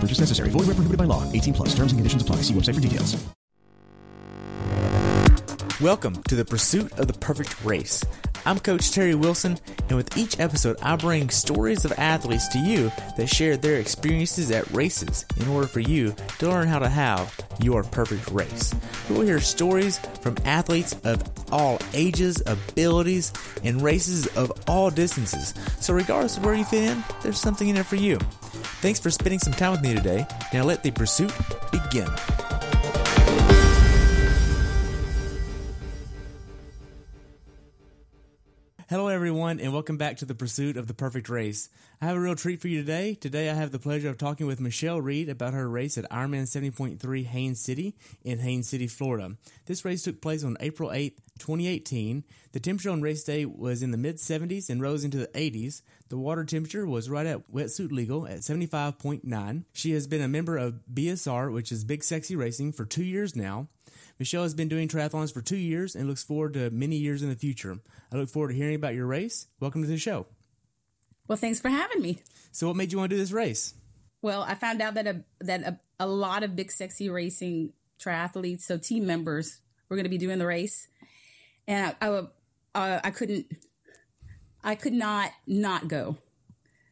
Purchase necessary. Void where prohibited by law. 18 plus. Terms and conditions apply. See website for details. Welcome to the pursuit of the perfect race. I'm Coach Terry Wilson, and with each episode, I bring stories of athletes to you that share their experiences at races in order for you to learn how to have your perfect race. We will hear stories from athletes of all ages, abilities, and races of all distances. So, regardless of where you fit in, there's something in there for you. Thanks for spending some time with me today. Now, let the pursuit begin. Hello, everyone, and welcome back to the pursuit of the perfect race. I have a real treat for you today. Today, I have the pleasure of talking with Michelle Reed about her race at Ironman 70.3 Haines City in Haines City, Florida. This race took place on April 8th, 2018. The temperature on race day was in the mid 70s and rose into the 80s. The water temperature was right at wetsuit legal at 75.9. She has been a member of BSR, which is Big Sexy Racing, for two years now. Michelle has been doing triathlons for two years and looks forward to many years in the future. I look forward to hearing about your race. Welcome to the show. Well, thanks for having me. So, what made you want to do this race? Well, I found out that a that a, a lot of big sexy racing triathletes, so team members, were going to be doing the race, and I I, uh, I couldn't, I could not not go.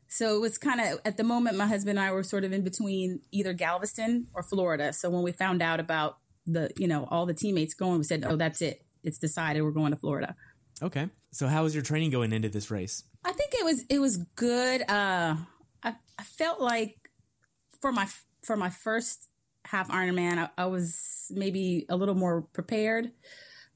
So it was kind of at the moment, my husband and I were sort of in between either Galveston or Florida. So when we found out about the you know all the teammates going, we said, "Oh, that's it. It's decided. We're going to Florida." Okay. So how was your training going into this race? I think it was it was good. Uh, I I felt like for my for my first half Ironman, I, I was maybe a little more prepared,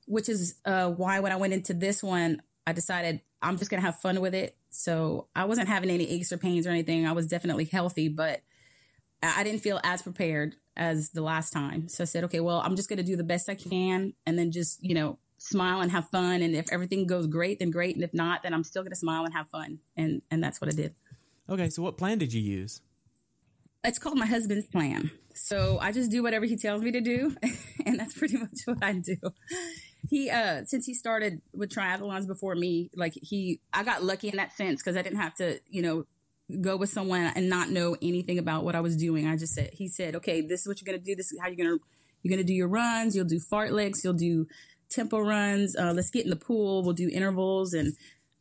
which is uh, why when I went into this one, I decided I'm just gonna have fun with it. So I wasn't having any aches or pains or anything. I was definitely healthy, but I didn't feel as prepared as the last time. So I said, okay, well, I'm just gonna do the best I can, and then just you know smile and have fun. And if everything goes great, then great. And if not, then I'm still going to smile and have fun. And and that's what I did. Okay, so what plan did you use? It's called my husband's plan. So I just do whatever he tells me to do, and that's pretty much what I do. He uh since he started with triathlons before me, like he I got lucky in that sense because I didn't have to, you know, go with someone and not know anything about what I was doing. I just said he said, "Okay, this is what you're to do. This is how you're to you're to do your runs. You'll do fartleks. You'll do tempo runs. Uh, let's get in the pool. We'll do intervals and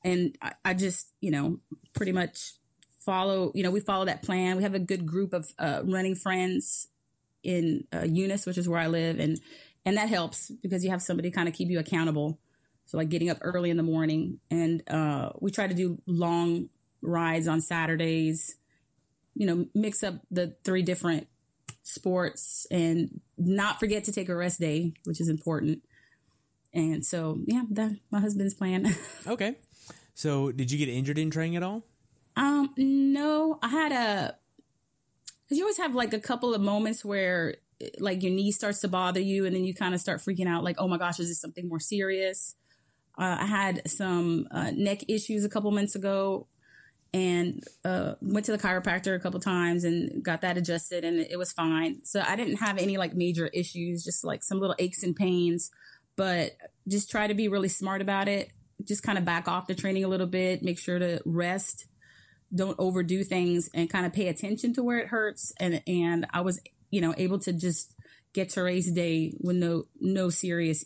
and I, I, just you know pretty much follow. You know we follow that plan. We have a good group of uh, running friends in uh, Eunice, which is where I live, and and that helps because you have somebody kind of keep you accountable. So like getting up early in the morning, and uh, we try to do long rides on Saturdays. You know, mix up the three different sports and not forget to take a rest day, which is important. And so, yeah, that my husband's plan. okay. So, did you get injured in training at all? Um, no, I had a because you always have like a couple of moments where like your knee starts to bother you, and then you kind of start freaking out, like, oh my gosh, is this something more serious? Uh, I had some uh, neck issues a couple months ago, and uh, went to the chiropractor a couple times and got that adjusted, and it was fine. So I didn't have any like major issues, just like some little aches and pains but just try to be really smart about it. Just kind of back off the training a little bit, make sure to rest, don't overdo things and kind of pay attention to where it hurts and and I was, you know, able to just get to race day with no no serious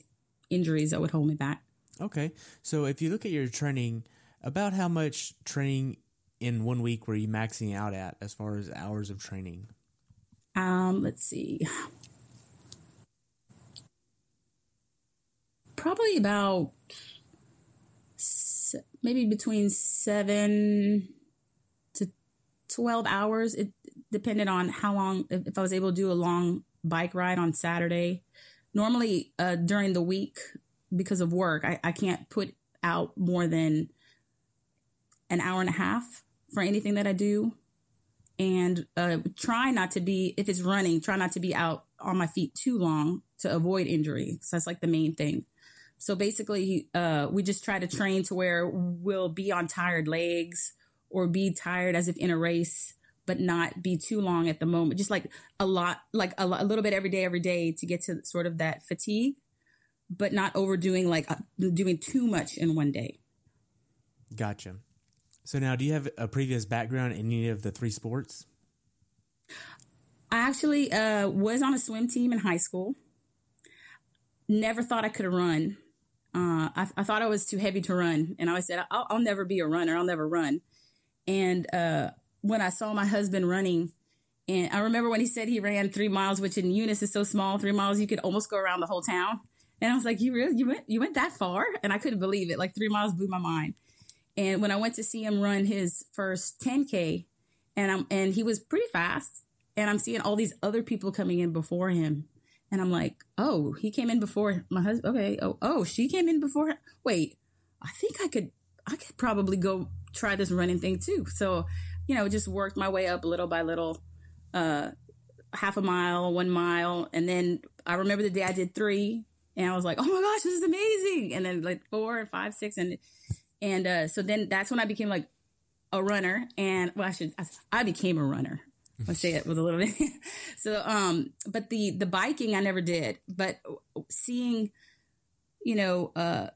injuries that would hold me back. Okay. So if you look at your training, about how much training in one week were you maxing out at as far as hours of training? Um, let's see. probably about maybe between seven to 12 hours. It depended on how long, if, I was able to do a long bike ride on Saturday. Normally, uh, during the week, because of work, I, I can't put out more than an hour and a half for anything that I do. And uh, try not to be, if it's running, try not to be out on my feet too long to avoid injury. So that's like the main thing. So basically, uh, we just try to train to where we'll be on tired legs or be tired as if in a race, but not be too long at the moment. Just like a lot, like a, a little bit every day, every day to get to sort of that fatigue, but not overdoing like uh, doing too much in one day. Gotcha. So now, do you have a previous background in any of the three sports? I actually uh, was on a swim team in high school. Never thought I could run. Uh, I, I, thought I was too heavy to run, and I said, "I'll, I'll never be a runner. I'll never run." And uh, when I saw my husband running, and I remember when he said he ran three miles, which in Eunice is so small, three miles you could almost go around the whole town. And I was like, "You really? You went? You went that far?" And I couldn't believe it. Like three miles blew my mind. And when I went to see him run his first 10K, and I'm and he was pretty fast, and I'm seeing all these other people coming in before him. And I'm like, oh, he came in before my husband. Okay. Oh, oh, she came in before. Wait, I think I could, I could probably go try this running thing too. So, you know, just worked my way up little by little, uh, half a mile, one mile. And then I remember the day I did three and I was like, oh my gosh, this is amazing. And then like four. And, five, six. and, uh, so then that's when I became like a runner. And well, I should, I became a runner. Let's say it with a little bit. so, um, but the the biking I never did, but seeing, you know, uh,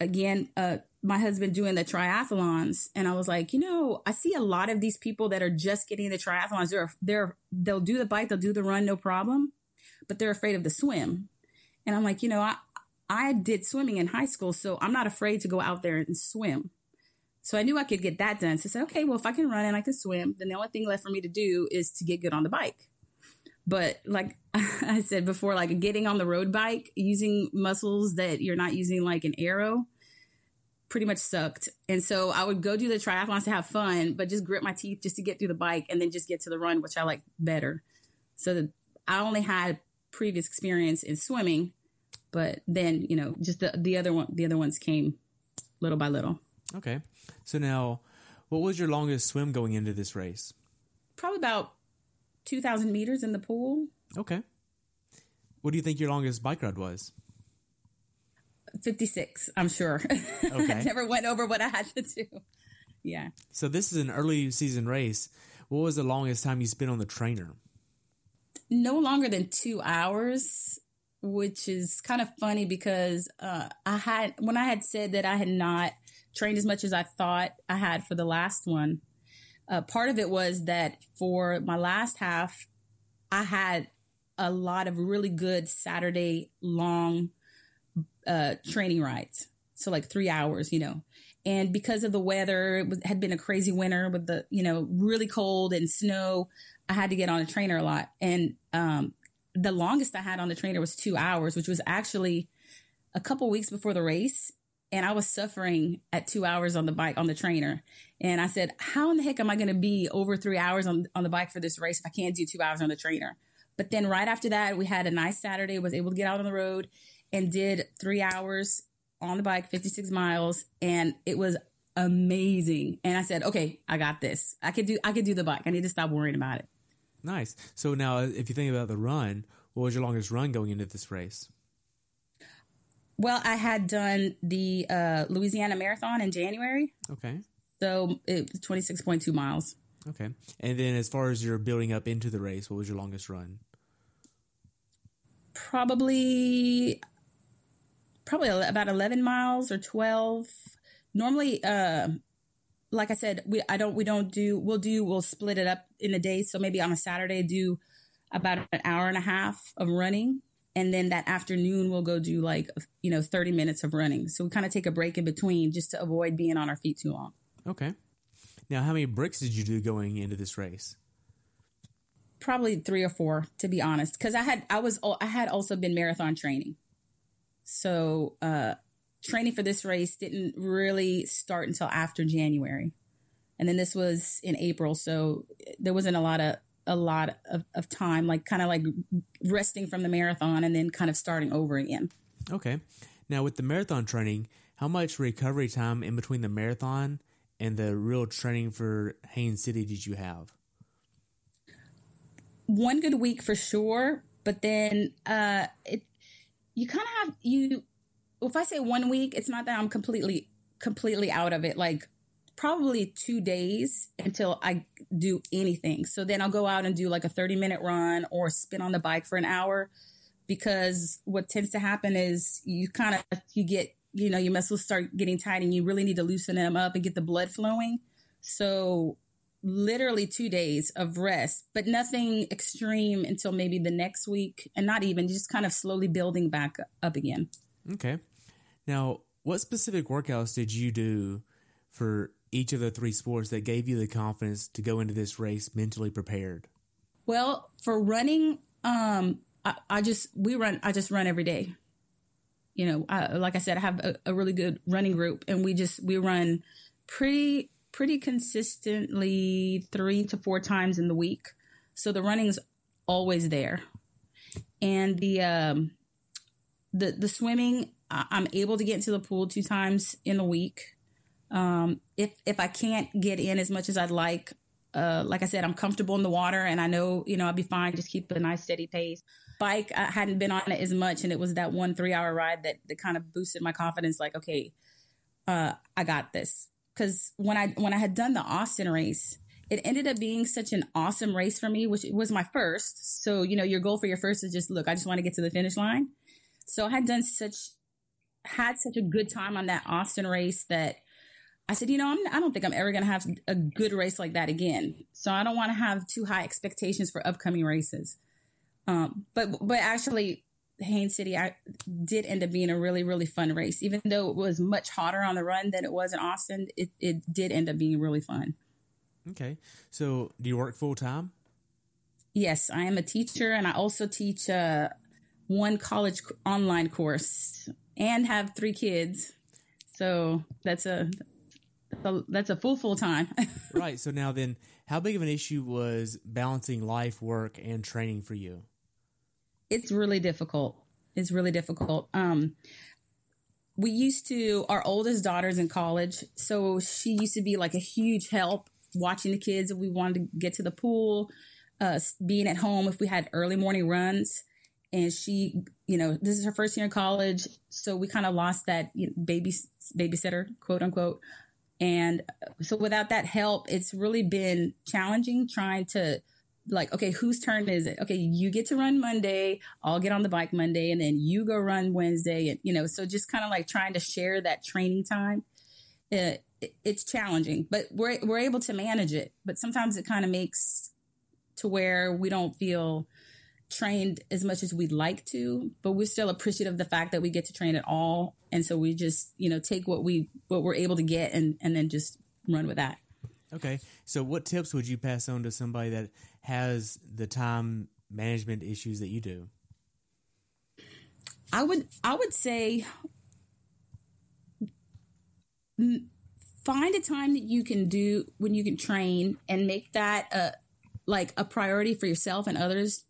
again, uh, my husband doing the triathlons, and I was like, you know, I see a lot of these people that are just getting the triathlons. They're they're they'll do the bike, they'll do the run, no problem, but they're afraid of the swim. And I'm like, you know, I I did swimming in high school, so I'm not afraid to go out there and swim. So I knew I could get that done. So I said, okay, well, if I can run and I can swim, then the only thing left for me to do is to get good on the bike. But like I said before, like getting on the road bike, using muscles that you're not using like an arrow, pretty much sucked. And so I would go do the triathlons to have fun, but just grit my teeth just to get through the bike and then just get to the run, which I like better. So the, I only had previous experience in swimming, but then, you know, just the, the other one, the other ones came little by little. Okay. So now, what was your longest swim going into this race? Probably about 2,000 meters in the pool. Okay. What do you think your longest bike ride was? 56, I'm sure. Okay. I never went over what I had to do. Yeah. So this is an early season race. What was the longest time you spent on the trainer? No longer than two hours, which is kind of funny because uh, I had, when I had said that I had not trained as much as I thought I had for the last one. Uh, part of it was that for my last half, I had a lot of really good Saturday long uh, training rides. So like three hours, you know. And because of the weather, it had been a crazy winter with the, you know, really cold and snow. I had to get on a trainer a lot. And um, the longest I had on the trainer was two hours, which was actually a couple weeks before the race and I was suffering at two hours on the bike on the trainer. And I said, how in the heck am I going to be over three hours on, on the bike for this race if I can't do two hours on the trainer? But then right after that, we had a nice Saturday, was able to get out on the road and did three hours on the bike, 56 miles. And it was amazing. And I said, okay, I got this. I could do, I could do the bike. I need to stop worrying about it. Nice. So now if you think about the run, what was your longest run going into this race? Well, I had done the uh, Louisiana Marathon in January. Okay. So it was 26.2 miles. Okay. And then as far as you're building up into the race, what was your longest run? Probably probably about 11 miles or 12. Normally uh like I said, we I don't we don't do we'll do we'll split it up in a day. So maybe on a Saturday do about an hour and a half of running. And then that afternoon we'll go do like you know 30 minutes of running. So we kind of take a break in between just to avoid being on our feet too long. Okay. Now how many bricks did you do going into this race? Probably three or four to be honest. Because i had i was i had also been marathon training So, uh, training for this race didn't really start until after January. And then this was in April. So there wasn't a lot of, a lot of, of time, like kind of like resting from the marathon and then kind of starting over again. Okay. Now, with the marathon training, how much recovery time in between the marathon and the real training for Haines City did you have? One good week for sure, but then uh, it you kind of have you. If I say one week, it's not that I'm completely completely out of it. Like probably two days until I do anything. So then I'll go out and do like a 30 minute run or spin on the bike for an hour because what tends to happen is you kind of you get you know your muscles start getting tight and you really need to loosen them up and get the blood flowing so literally two days of rest but nothing extreme until maybe the next week and not even just kind of slowly building back up again okay now what specific workouts did you do for each of the three sports that gave you the confidence to go into this race mentally prepared well for running um I, I just we run. I just run every day. You know, I, like I said, I have a, a really good running group, and we just we run pretty pretty consistently three to four times in the week. So the running's always there, and the um, the the swimming. I'm able to get into the pool two times in a week. Um, if if I can't get in as much as I'd like, uh, like I said, I'm comfortable in the water, and I know you know I'll be fine. Just keep a nice steady pace bike, I hadn't been on it as much, and it was that one three hour ride that that kind of boosted my confidence. Like, okay, uh, I got this. Because when I when I had done the Austin race, it ended up being such an awesome race for me, which was my first. So you know, your goal for your first is just look. I just want to get to the finish line. So I had done such had such a good time on that Austin race that I said, you know, I'm, I don't think I'm ever going to have a good race like that again. So I don't want to have too high expectations for upcoming races. Um, but but actually, Haines City I did end up being a really really fun race, even though it was much hotter on the run than it was in Austin. It it did end up being really fun. Okay, so do you work full time? Yes, I am a teacher, and I also teach uh, one college online course, and have three kids. So that's a that's a full full time. right. So now then, how big of an issue was balancing life, work, and training for you? It's really difficult. It's really difficult. Um, we used to, our oldest daughter's in college. So she used to be like a huge help watching the kids if we wanted to get to the pool, uh, being at home if we had early morning runs. And she, you know, this is her first year in college. So we kind of lost that you know, baby, babysitter, quote unquote. And so without that help, it's really been challenging trying to like, okay, whose turn is it? Okay, you get to run Monday. I'll get on the bike Monday, and then you go run Wednesday. And you know, so just kind of like trying to share that training time. It, it, it's challenging, but we're we're able to manage it. But sometimes it kind of makes to where we don't feel trained as much as we'd like to, but we're still appreciative of the fact that we get to train at all. And so we just, you know, take what we what we're able to get and and then just run with that. Okay. So what tips would you pass on to somebody that has the time management issues that you do? I would I would say find a time that you can do when you can train and make that a like a priority for yourself and others.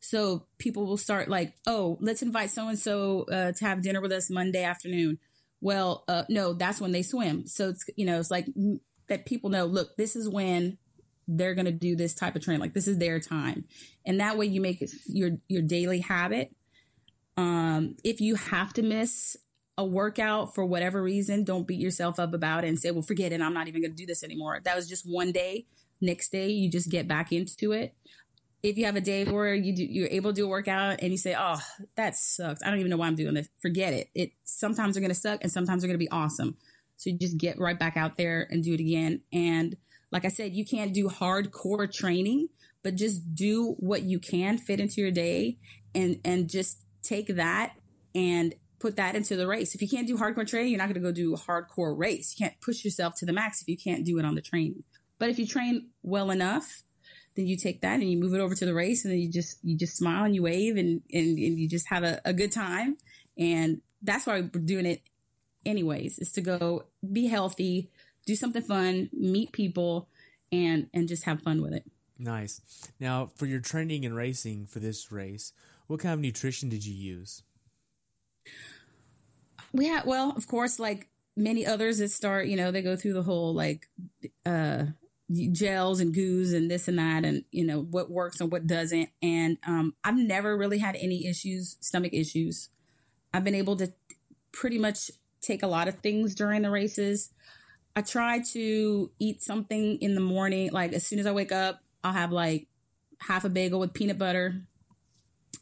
So people will start like oh let's invite so and so to have dinner with us monday afternoon. Well uh, no that's when they swim. So it's you know it's like that people know look this is when they're going to do this type of training. Like this is their time. And that way you make it your, your daily habit. Um, if you have to miss a workout for whatever reason, don't beat yourself up about it and say, well, forget it. I'm not even going to do this anymore. That was just one day. Next day, you just get back into it. If you have a day where you do, you're able to do a workout and you say, oh, that sucks. I don't even know why I'm doing this. Forget it. It sometimes are going to suck and sometimes are going to be awesome. So you just get right back out there and do it again. And like I said, you can't do hardcore training, but just do what you can fit into your day and and just take that and put that into the race. If you can't do hardcore training, you're not going to go do a hardcore race. You can't push yourself to the max if you can't do it on the training. But if you train well enough, then you take that and you move it over to the race and then you just you just smile and you wave and and, and you just have a, a good time And that's why we're doing it anyways, is to go be healthy, do something fun, meet people, and and just have fun with it. Nice. Now, for your training and racing for this race, what kind of nutrition did you use? We had well, of course, like many others that start, you know, they go through the whole like uh gels and goos and this and that and you know what works and what doesn't and um I've never really had any issues stomach issues I've been able to pretty much take a lot of things during the races I try to eat something in the morning like as soon as I wake up I'll have like half a bagel with peanut butter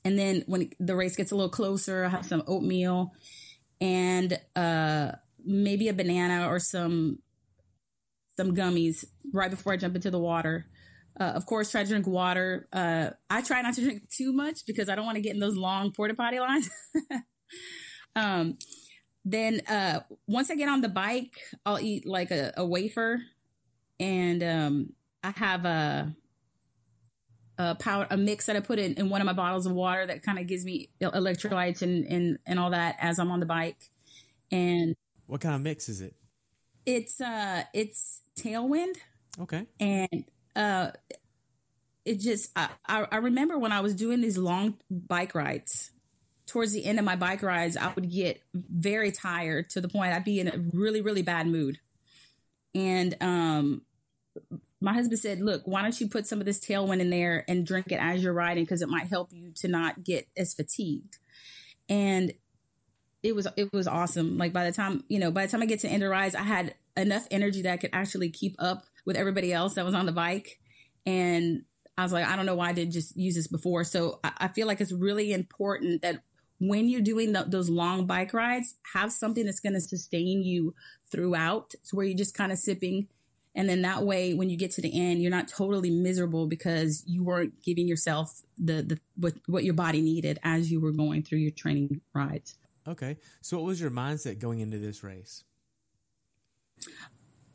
and then when the race gets a little closer I'll have some oatmeal and uh maybe a banana or some some gummies right before I jump into the water. Uh, of course, try to drink water. Uh, I try not to drink too much because I don't want to get in those long porta potty lines. um, then uh, once I get on the bike, I'll eat like a, a wafer, and um, I have a a powder a mix that I put in, in one of my bottles of water that kind of gives me electrolytes and, and and all that as I'm on the bike. And what kind of mix is it? It's uh it's Tailwind. Okay. And uh it just I, I remember when I was doing these long bike rides, towards the end of my bike rides, I would get very tired to the point I'd be in a really, really bad mood. And um my husband said, Look, why don't you put some of this tailwind in there and drink it as you're riding because it might help you to not get as fatigued. And it was it was awesome. Like by the time you know, by the time I get to Ender Rise, I had enough energy that I could actually keep up with everybody else that was on the bike. And I was like, I don't know why I didn't just use this before. So I, I feel like it's really important that when you're doing the, those long bike rides, have something that's going to sustain you throughout. So where you're just kind of sipping. And then that way, when you get to the end, you're not totally miserable because you weren't giving yourself the, the what, what your body needed as you were going through your training rides. Okay. So, what was your mindset going into this race?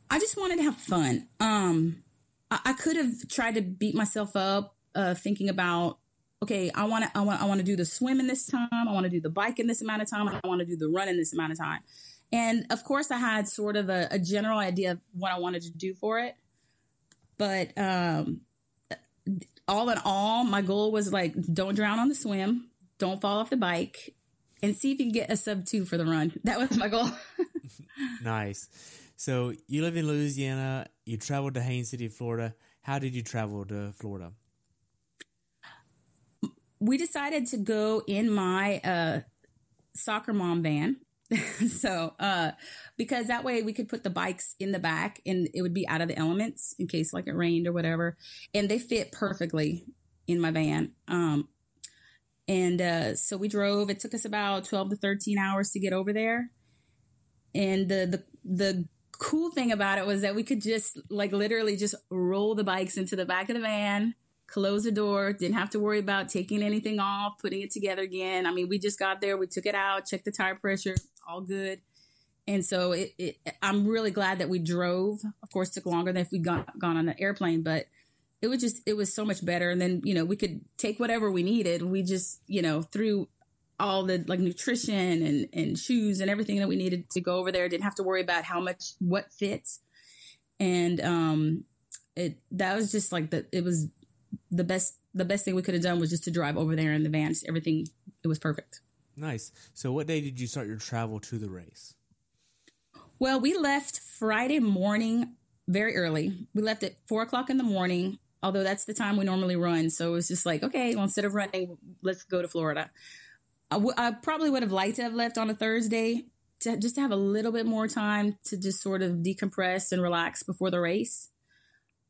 I just wanted to have fun. Um, I, I could have tried to beat myself up, uh, thinking about, okay, I want to, I want, I want to do the swim in this time. I want to do the bike in this amount of time. I want to do the run in this amount of time. And of course, I had sort of a, a general idea of what I wanted to do for it. But um, all in all, my goal was like, don't drown on the swim, don't fall off the bike, and see if you can get a sub two for the run. That was my goal. nice. So you live in Louisiana. You traveled to Haines City, Florida. How did you travel to Florida? We decided to go in my uh, soccer mom van. so, uh, because that way we could put the bikes in the back and it would be out of the elements in case like it rained or whatever. And they fit perfectly in my van. Um, and uh, so we drove. It took us about 12 to 13 hours to get over there. And the, the, the cool thing about it was that we could just like literally just roll the bikes into the back of the van, close the door, didn't have to worry about taking anything off, putting it together again. I mean, we just got there, we took it out, checked the tire pressure, all good. And so it, it I'm really glad that we drove. Of course, took longer than if we got gone on the airplane, but it was just it was so much better and then you know we could take whatever we needed we just you know through all the like nutrition and and shoes and everything that we needed to go over there didn't have to worry about how much what fits and um it that was just like the it was the best the best thing we could have done was just to drive over there in the van just everything it was perfect nice so what day did you start your travel to the race well we left friday morning very early we left at four o'clock in the morning although that's the time we normally run. So it was just like, okay, well, instead of running, let's go to Florida. I, w- I probably would have liked to have left on a Thursday to just to have a little bit more time to just sort of decompress and relax before the race.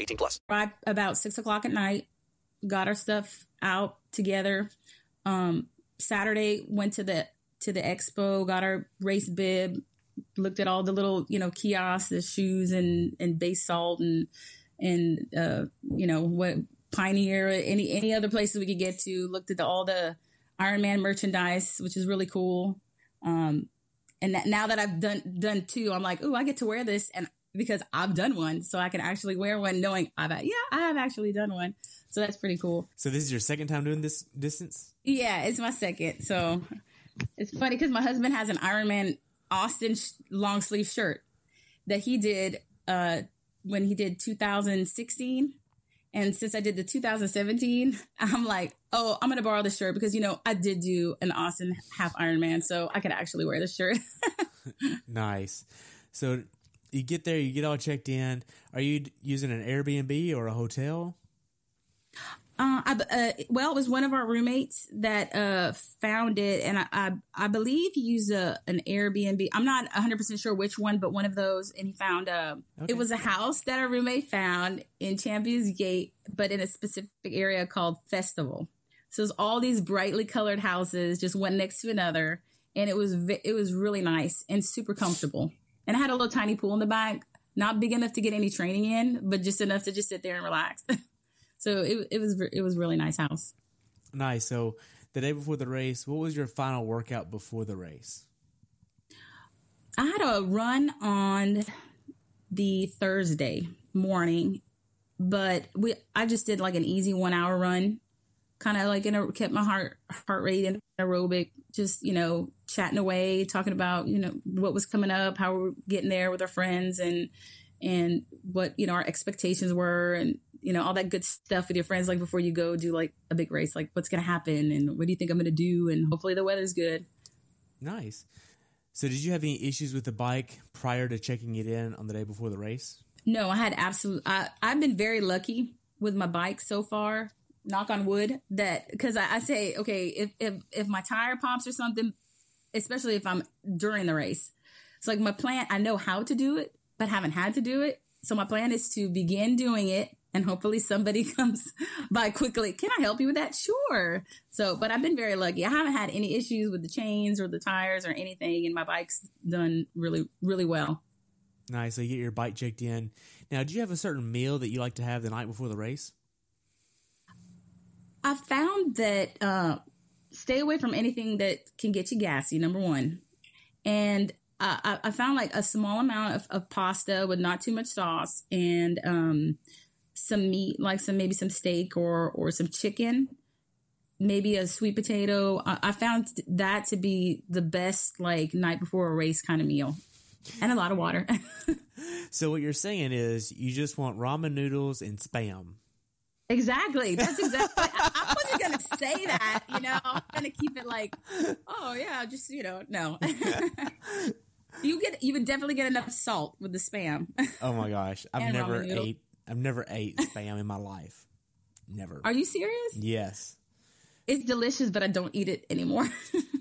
18 plus. Right about six o'clock at night, got our stuff out together. Um, Saturday went to the to the expo, got our race bib, looked at all the little you know kiosks, the shoes and and base salt and and uh, you know what Pioneer, any any other places we could get to. Looked at the, all the Ironman merchandise, which is really cool. Um, and that, now that I've done done two, I'm like, oh, I get to wear this, and because I've done one, so I can actually wear one, knowing I've yeah, I have actually done one. So that's pretty cool. So this is your second time doing this distance? Yeah, it's my second. So it's funny because my husband has an Ironman Austin sh- long sleeve shirt that he did uh, when he did 2016. And since I did the 2017, I'm like, oh, I'm gonna borrow the shirt because you know I did do an Austin half Ironman, so I could actually wear the shirt. nice. So you get there, you get all checked in. Are you using an Airbnb or a hotel? Uh, I, uh, well, it was one of our roommates that uh, found it, and I, I, I believe he used a, an Airbnb. I'm not 100 percent sure which one, but one of those, and he found uh, Okay. it was a house that our roommate found in ChampionsGate, but in a specific area called Festival. So it's all these brightly colored houses, just one next to another, and it was it was really nice and super comfortable. And I had a little tiny pool in the back, not big enough to get any training in, but just enough to just sit there and relax. so it it was it was really nice house. Nice. So the day before the race, what was your final workout before the race? I had a run on the Thursday morning, but we I just did like an easy one hour run, kind of like in a, kept my heart heart rate in aerobic, just you know chatting away, talking about you know what was coming up, how we're getting there with our friends, and and what you know our expectations were, and you know all that good stuff with your friends, like before you go do like a big race, like what's gonna happen, and what do you think I'm gonna do, and hopefully the weather's good. Nice. So did you have any issues with the bike prior to checking it in on the day before the race? No, I had absolute. I, I've been very lucky with my bike so far. Knock on wood. That because I, I say, okay, if if if my tire pops or something, especially if I'm during the race, it's like my plan. I know how to do it, but haven't had to do it. So my plan is to begin doing it, and hopefully somebody comes by quickly. Can I help you with that? Sure. So, but I've been very lucky. I haven't had any issues with the chains or the tires or anything, and my bike's done really really well. Nice. So you get your bike checked in. Now, do you have a certain meal that you like to have the night before the race? I found that uh, stay away from anything that can get you gassy. Number one, and I, I found like a small amount of, of pasta with not too much sauce and um, some meat, like some maybe some steak or or some chicken, maybe a sweet potato. I, I found that to be the best like night before a race kind of meal, and a lot of water. So what you're saying is you just want ramen noodles and spam. Exactly. That's exactly. I, I wasn't gonna say that. You know, I'm gonna keep it like, oh yeah, just you know, no. you get, you would definitely get enough salt with the spam. Oh my gosh, I've never ate. I've never ate spam in my life. Never. Are you serious? Yes. It's delicious, but I don't eat it anymore.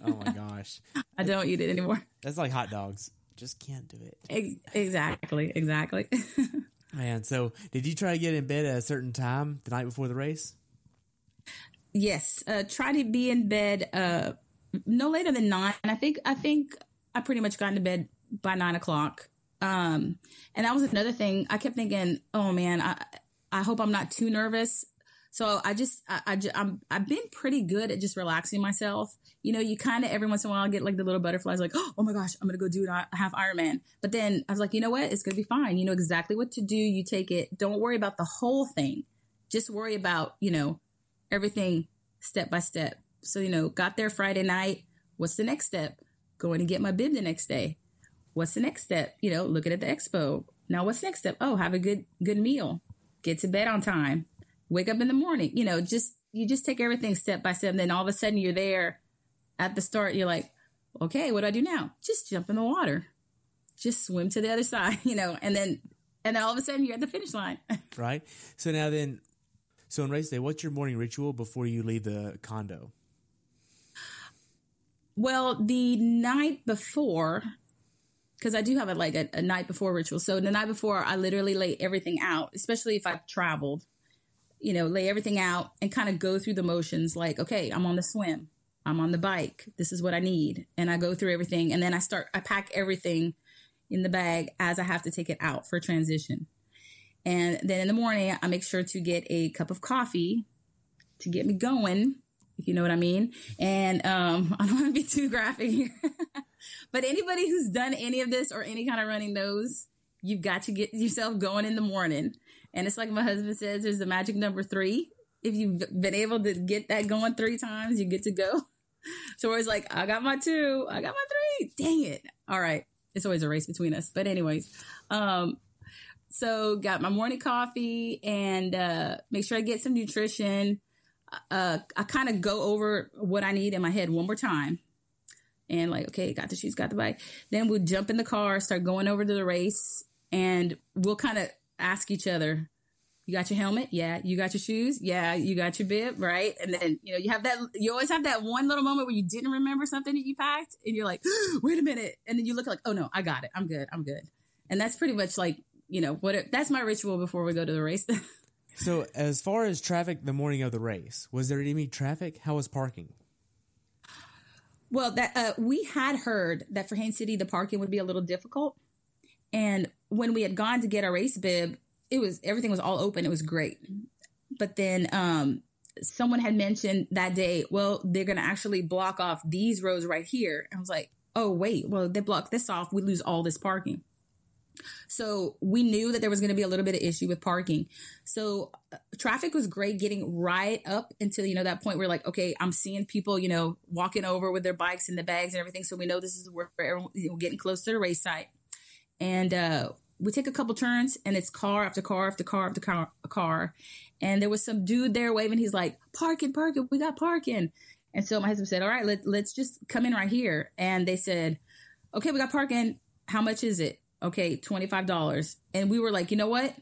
Oh my gosh, I don't eat it anymore. that's like hot dogs. Just can't do it. Exactly. Exactly. Man, so did you try to get in bed at a certain time the night before the race? yes. Uh, try to be in bed uh, no later than nine. And I think I think I pretty much got into bed by nine o'clock. Um, and that was another thing. I kept thinking, oh man, I I hope I'm not too nervous. So I just I, I ju- I'm I've been pretty good at just relaxing myself. You know, you kind of every once in a while get like the little butterflies, like oh my gosh, I'm gonna go do. I have Ironman. But then I was like, you know what? It's gonna be fine. You know exactly what to do. You take it. Don't worry about the whole thing. Just worry about you know everything step by step. So, you know, got there Friday night. What's the next step? Going to get my bib the next day. What's the next step? You know, looking at the expo. Now, what's next step? Oh, have a good good meal. get to bed on time, wake up in the morning. You know, just you just take everything step by step. And then all of a sudden you're there at the start. You're like, okay, what do I do now? Just jump in the water, just swim to the other side. You know, and then and then all of a sudden you're at the finish line. right. So now then, so on race day, what's your morning ritual before you leave the condo? Well, the night before, because I do have a like a, a, night before ritual. So the night before, I literally lay everything out, especially if I've traveled. You know, lay everything out and kind of go through the motions. Like, okay, I'm on the swim, I'm on the bike. This is what I need, and I go through everything, and then I start. I pack everything in the bag as I have to take it out for transition. And then in the morning, I make sure to get a cup of coffee to get me going, if you know what I mean. And um, I don't want to be too graphic here, but anybody who's done any of this or any kind of running knows you've got to get yourself going in the morning. And it's like my husband says, there's the magic number three. If you've been able to get that going three times, you get to go. So it's like, I got my two, I got my three. Dang it. All right. It's always a race between us. But anyways, um, so got my morning coffee and uh, make sure I get some nutrition. Uh, I kind of go over what I need in my head one more time. And like, okay, got the shoes, got the bike. Then we'll jump in the car, start going over to the race, and we'll kind of ask each other, you got your helmet? Yeah. You got your shoes? Yeah. You got your bib? Right. And then, you know, you have that, you always have that one little moment where you didn't remember something that you packed and you're like, wait a minute. And then you look like, oh no, I got it. I'm good. I'm good. And that's pretty much like you know what it, that's my ritual before we go to the race so as far as traffic the morning of the race was there any traffic how was parking well that uh, we had heard that for haines city the parking would be a little difficult and when we had gone to get our race bib it was everything was all open it was great but then um someone had mentioned that day well they're going to actually block off these roads right here i was like oh wait well they block this off we lose all this parking so we knew that there was going to be a little bit of issue with parking. So uh, traffic was great getting right up until, you know, that point where like, okay, I'm seeing people, you know, walking over with their bikes and the bags and everything. So we know this is where know, getting close to the race site. And, uh, we take a couple turns and it's car after car after car after car, car. And there was some dude there waving. He's like, parking, parking, we got parking. And so my husband said, all right, let, let's just come in right here. And they said, okay, we got parking. How much is it? okay, $25. And we were like, you know what?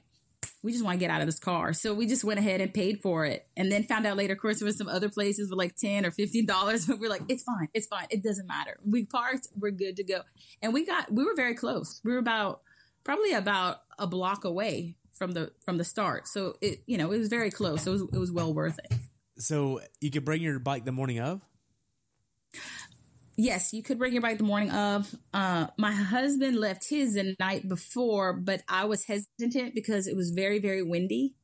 We just want to get out of this car. So we just went ahead and paid for it. And then found out later, of course, there was some other places with like 10 or $15. But we're like, it's fine. It's fine. It doesn't matter. We parked. We're good to go. And we got, we were very close. We were about, probably about a block away from the, from the start. So it, you know, it was very close. So it was, it was well worth it. So you could bring your bike the morning of? Yes, you could bring your bike the morning of. Uh, my husband left his the night before, but I was hesitant because it was very, very windy.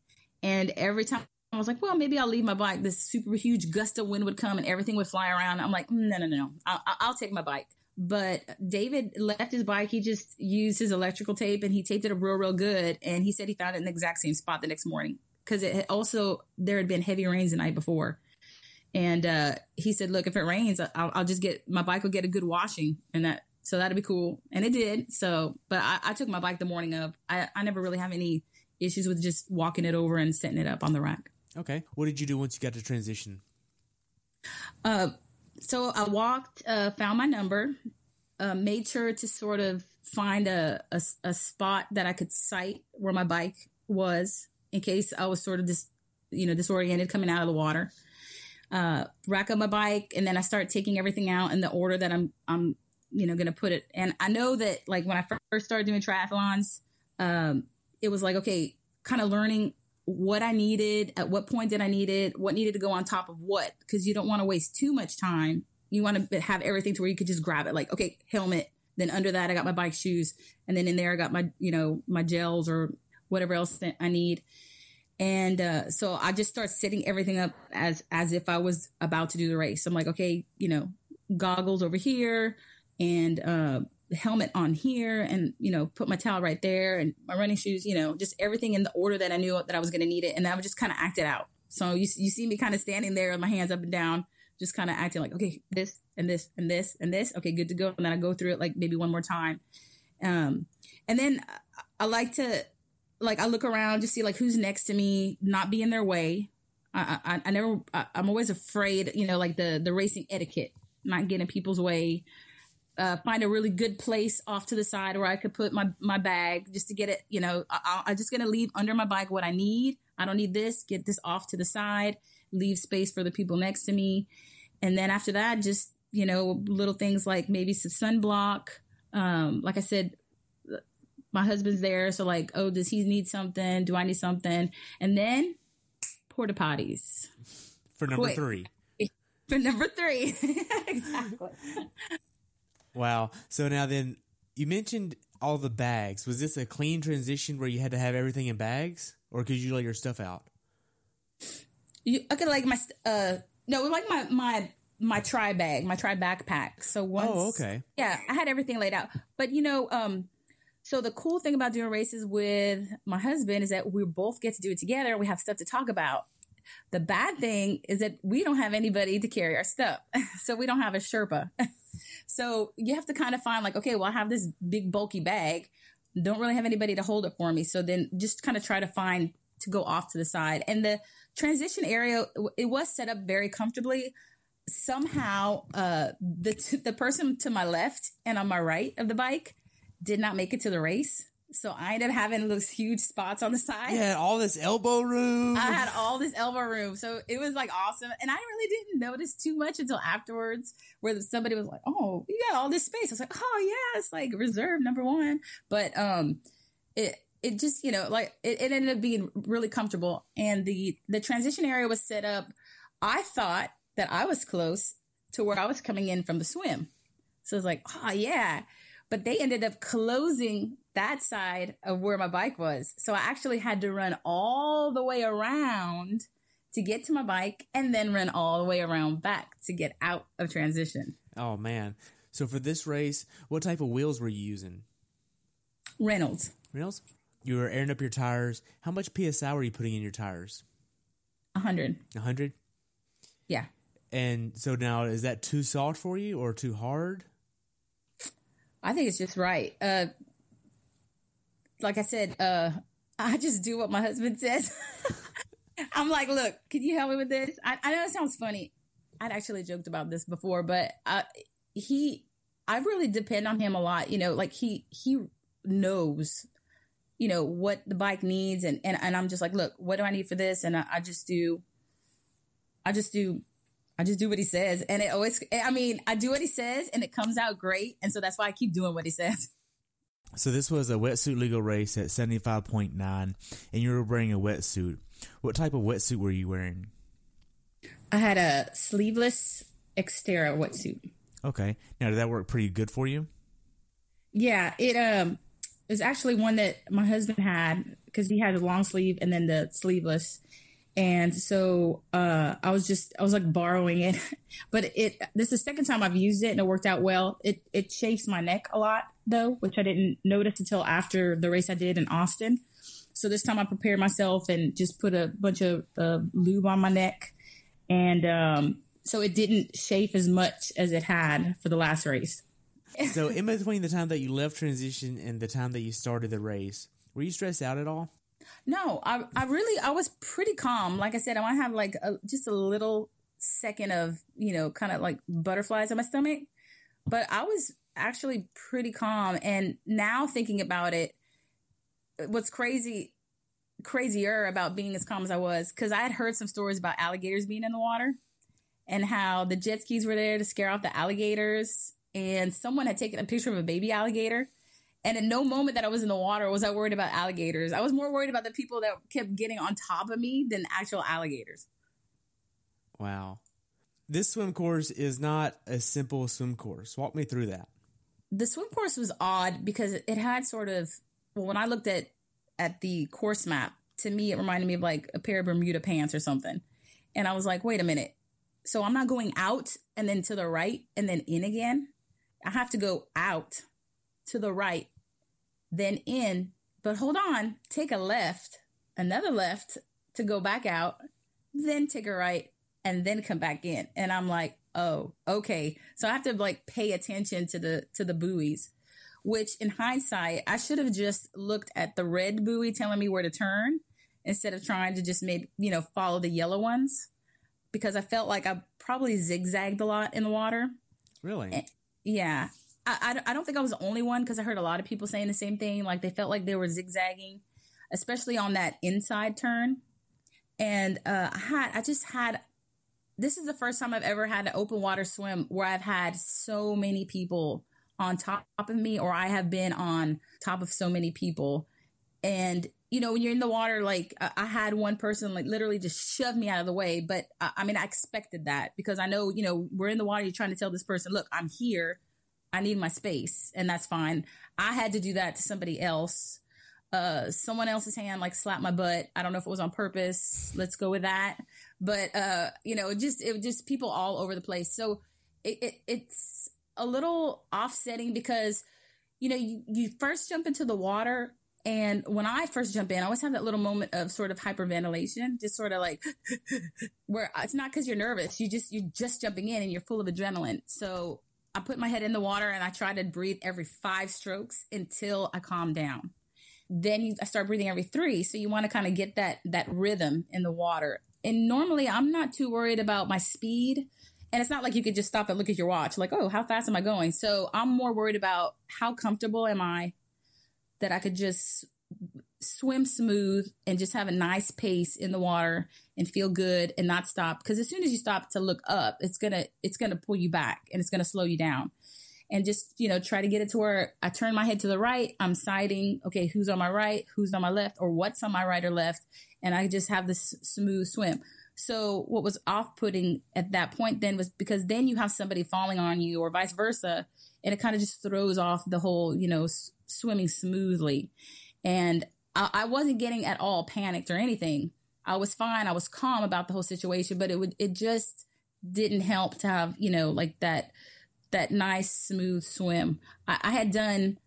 And every time I was like, well, maybe I'll leave my bike. This super huge gust of wind would come and everything would fly around. I'm like, no, no, no, no. I'll, I'll take my bike. But David left his bike. He just used his electrical tape and he taped it up real, real good. And he said he found it in the exact same spot the next morning because it also there had been heavy rains the night before. And uh, he said, "Look, if it rains, I'll, I'll, just get my bike will get a good washing, and that so that'd be cool." And it did. So, but I, I took my bike the morning of. I, I never really have any issues with just walking it over and setting it up on the rack. Okay. What did you do once you got to transition? Uh, so I walked, uh, found my number, uh, made sure to sort of find a, a, a spot that I could sight where my bike was in case I was sort of just, you know, disoriented coming out of the water uh, rack up my bike, and then I start taking everything out in the order that I'm I'm you know going to put it. And I know that like when I first started doing triathlons, um, it was like okay, kind of learning what I needed, at what point did I need it, what needed to go on top of what, because you don't want to waste too much time. You want to have everything to where you could just grab it, like okay, helmet. Then under that, I got my bike shoes, and then in there, I got my you know my gels or whatever else I need. And uh, so I just start setting everything up as as if I was about to do the race. I'm like, okay, you know, goggles over here and uh, helmet on here, and you know, put my towel right there, and my running shoes. You know, just everything in the order that I knew that I was going to need it, and I would just kind of act it out. So you you see me kind of standing there with my hands up and down, just kind of acting like, okay, this and this and this and this, okay, good to go. And then I go through it like maybe one more time. Um, and then I like to like I look around to see like who's next to me, not be in their way. I I, I never I, I'm always afraid, you know, like the the racing etiquette, not getting people's way. Uh, find a really good place off to the side where I could put my my bag just to get it. You know, I, I'm just gonna leave under my bike what I need. I don't need this. Get this off to the side. Leave space for the people next to me, and then after that, just you know, little things like maybe some sunblock. Um, like I said, my husband's there, so like, oh, does he need something? Do I need something? And then porta potties For number Quick. three. for number three. exactly. Wow. So now then, you mentioned all the bags. Was this a clean transition where you had to have everything in bags, or could you lay your stuff out? You, okay, like my st- uh no, like my my my tri bag, my tri backpack. So once, Oh, okay. yeah, I had everything laid out. But you know, um, so the cool thing about doing races with my husband is that we both get to do it together. We have stuff to talk about. The bad thing is that we don't have anybody to carry our stuff, so we don't have a Sherpa. so you have to kind of find like, okay, well, I have this big bulky bag, don't really have anybody to hold it for me. So then just kind of try to find to go off to the side. And the transition area, it was set up very comfortably. Somehow, uh, the the person to my left and on my right of the bike did not make it to the race. So I ended up having those huge spots on the side. Yeah, all this elbow room. I had all this elbow room. So it was like awesome. And I really didn't notice too much until afterwards where somebody was like, Oh, you got all this space. I was like, Oh yeah, it's like reserve number one. But um it it just, you know, like it, it ended up being really comfortable. And the the transition area was set up. I thought that I was close to where I was coming in from the swim. So it's like, oh yeah. But they ended up closing that side of where my bike was. So I actually had to run all the way around to get to my bike and then run all the way around back to get out of transition. Oh man. So for this race, what type of wheels were you using? Reynolds. Reynolds? You were airing up your tires. How much PSI were you putting in your tires? 100. 100? Yeah. And so now is that too soft for you or too hard? I think it's just right. Uh, like I said, uh, I just do what my husband says. I'm like, look, can you help me with this? I, I know it sounds funny. I'd actually joked about this before, but uh, he, I really depend on him a lot. You know, like he he knows, you know, what the bike needs, and and, and I'm just like, look, what do I need for this? And I, I just do, I just do I just do what he says. And it always, I mean, I do what he says and it comes out great. And so that's why I keep doing what he says. So this was a wetsuit legal race at 75.9 and you were wearing a wetsuit. What type of wetsuit were you wearing? I had a sleeveless Xterra wetsuit. Okay. Now did that work pretty good for you? Yeah, it um it was actually one that my husband had because he had a long sleeve and then the sleeveless. And so uh I was just I was like borrowing it. but it this is the second time I've used it and it worked out well. It it chafes my neck a lot though, which I didn't notice until after the race I did in Austin. So this time I prepared myself and just put a bunch of uh, lube on my neck. And um so it didn't chafe as much as it had for the last race. so in between the time that you left transition and the time that you started the race, were you stressed out at all? No, I I really I was pretty calm. Like I said, I might have like a, just a little second of you know kind of like butterflies in my stomach, but I was actually pretty calm. And now thinking about it, what's crazy crazier about being as calm as I was because I had heard some stories about alligators being in the water and how the jet skis were there to scare off the alligators, and someone had taken a picture of a baby alligator. And at no moment that I was in the water was I worried about alligators. I was more worried about the people that kept getting on top of me than actual alligators. Wow. This swim course is not a simple swim course. Walk me through that. The swim course was odd because it had sort of well when I looked at at the course map, to me it reminded me of like a pair of Bermuda pants or something. And I was like, wait a minute. So I'm not going out and then to the right and then in again. I have to go out to the right, then in, but hold on, take a left, another left to go back out, then take a right, and then come back in. And I'm like, oh, okay. So I have to like pay attention to the to the buoys. which in hindsight, I should have just looked at the red buoy telling me where to turn instead of trying to just make, you know, follow the yellow ones because I felt like I probably zigzagged a lot in the water. Really? Yeah. I, I, don't think I was the only one because I heard a lot of people saying the same thing. Like they felt like they were zigzagging, especially on that inside turn. And uh, I had, I just had, this is the first time I've ever had an open water swim where I've had so many people on top of me, or I have been on top of so many people. And you know, when you're in the water, like I, I had one person like literally just shove me out of the way. But I, I mean, I expected that because I know, you know, we're in the water. You're trying to tell this person, look, I'm here. I need my space, and that's fine. I had to do that to somebody else. Uh, someone else's hand like slapped my butt. I don't know if it was on purpose. Let's go with that. But uh, you know, just it just people all over the place. So it, it it's a little offsetting because you know you, you first jump into the water and when I first jump in, I always have that little moment of sort of hyperventilation, just sort of like where it's not because you're nervous. You just you're just jumping in and you're full of adrenaline. So I put my head in the water and I try to breathe every five strokes until I calm down. Then you, I start breathing every three. So you want to kind of get that that rhythm in the water. And normally I'm not too worried about my speed. And it's not like you could just stop and look at your watch, like, oh, how fast am I going? So I'm more worried about how comfortable am I that I could just swim smooth and just have a nice pace in the water and feel good and not stop. Because as soon as you stop to look up it's gonna it's gonna pull you back and it's gonna slow you down. And just you know try to get it to where i turn my head to the right. I'm sighting okay who's on my right who's on my left or what's on my right or left. And i just have this smooth swim. So what was off-putting at that point then was because then you have somebody falling on you or vice versa and it kind of just throws off the whole you know s- swimming smoothly. And I, I wasn't getting at all panicked or anything i was fine. I was calm about the whole situation but it would it just didn't help to have you know like that that nice smooth swim. I, I had done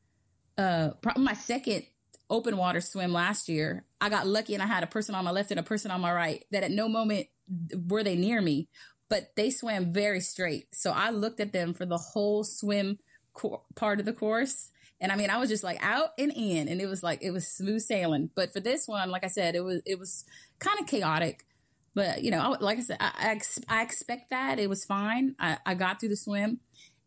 uh probably my second open water swim last year. I got lucky and i had a person on my left and a person on my right that at no moment were they near me but they swam very straight. So i looked at them for the whole swim co- part of the course and I mean, I was just like out and in, and it was like it was smooth sailing. But for this one, like I said, it was it was kind of chaotic. But you know, I, like I said, I, I, I expect that it was fine. I, I got through the swim,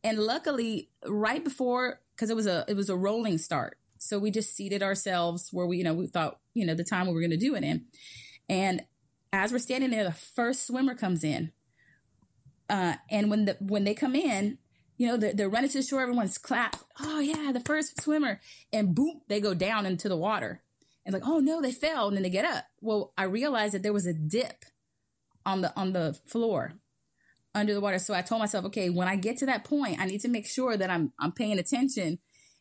and luckily, right before because it was a it was a rolling start, so we just seated ourselves where we you know we thought you know the time we were going to do it in, and as we're standing there, the first swimmer comes in, uh, and when the when they come in, you know, they're, they're running to the shore, everyone's clap. Oh yeah, the first swimmer. And boom, they go down into the water. And like, oh no, they fell. And then they get up. Well, I realized that there was a dip on the on the floor under the water. So I told myself, okay, when I get to that point, I need to make sure that I'm I'm paying attention.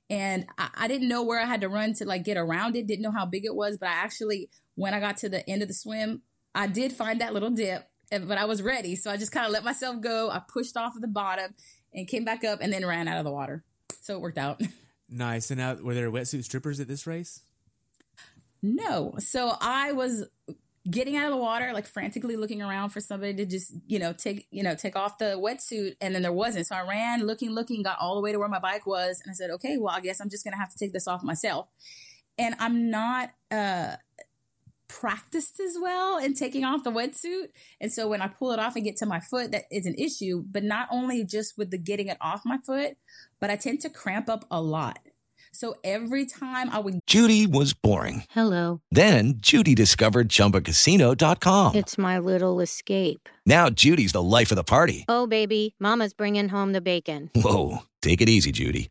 And I, I didn't know where I had to run to like get around it, didn't know how big it was, but I actually when I got to the end of the swim, I did find that little dip, but I was ready. So I just kind of let myself go. I pushed off of the bottom and came back up and then ran out of the water. So it worked out. Nice. And now, were there wetsuit strippers at this race? No. So I was getting out of the water, like frantically looking around for somebody to just, you know, take, you know, take off the wetsuit. And then there wasn't. So I ran looking, looking, got all the way to where my bike was. And I said, okay, well, I guess I'm just going to have to take this off myself. And I'm not, uh, practiced as well in taking off the wetsuit. And so when I pull it off and get to my foot, that is an issue, but not only just with the getting it off my foot, but I tend to cramp up a lot. So every time I would Judy was boring. Hello. Then Judy discovered ChumbaCasino.com. It's my little escape. Now Judy's the life of the party. Oh, baby, Mama's bringing home the bacon. Whoa, take it easy, Judy.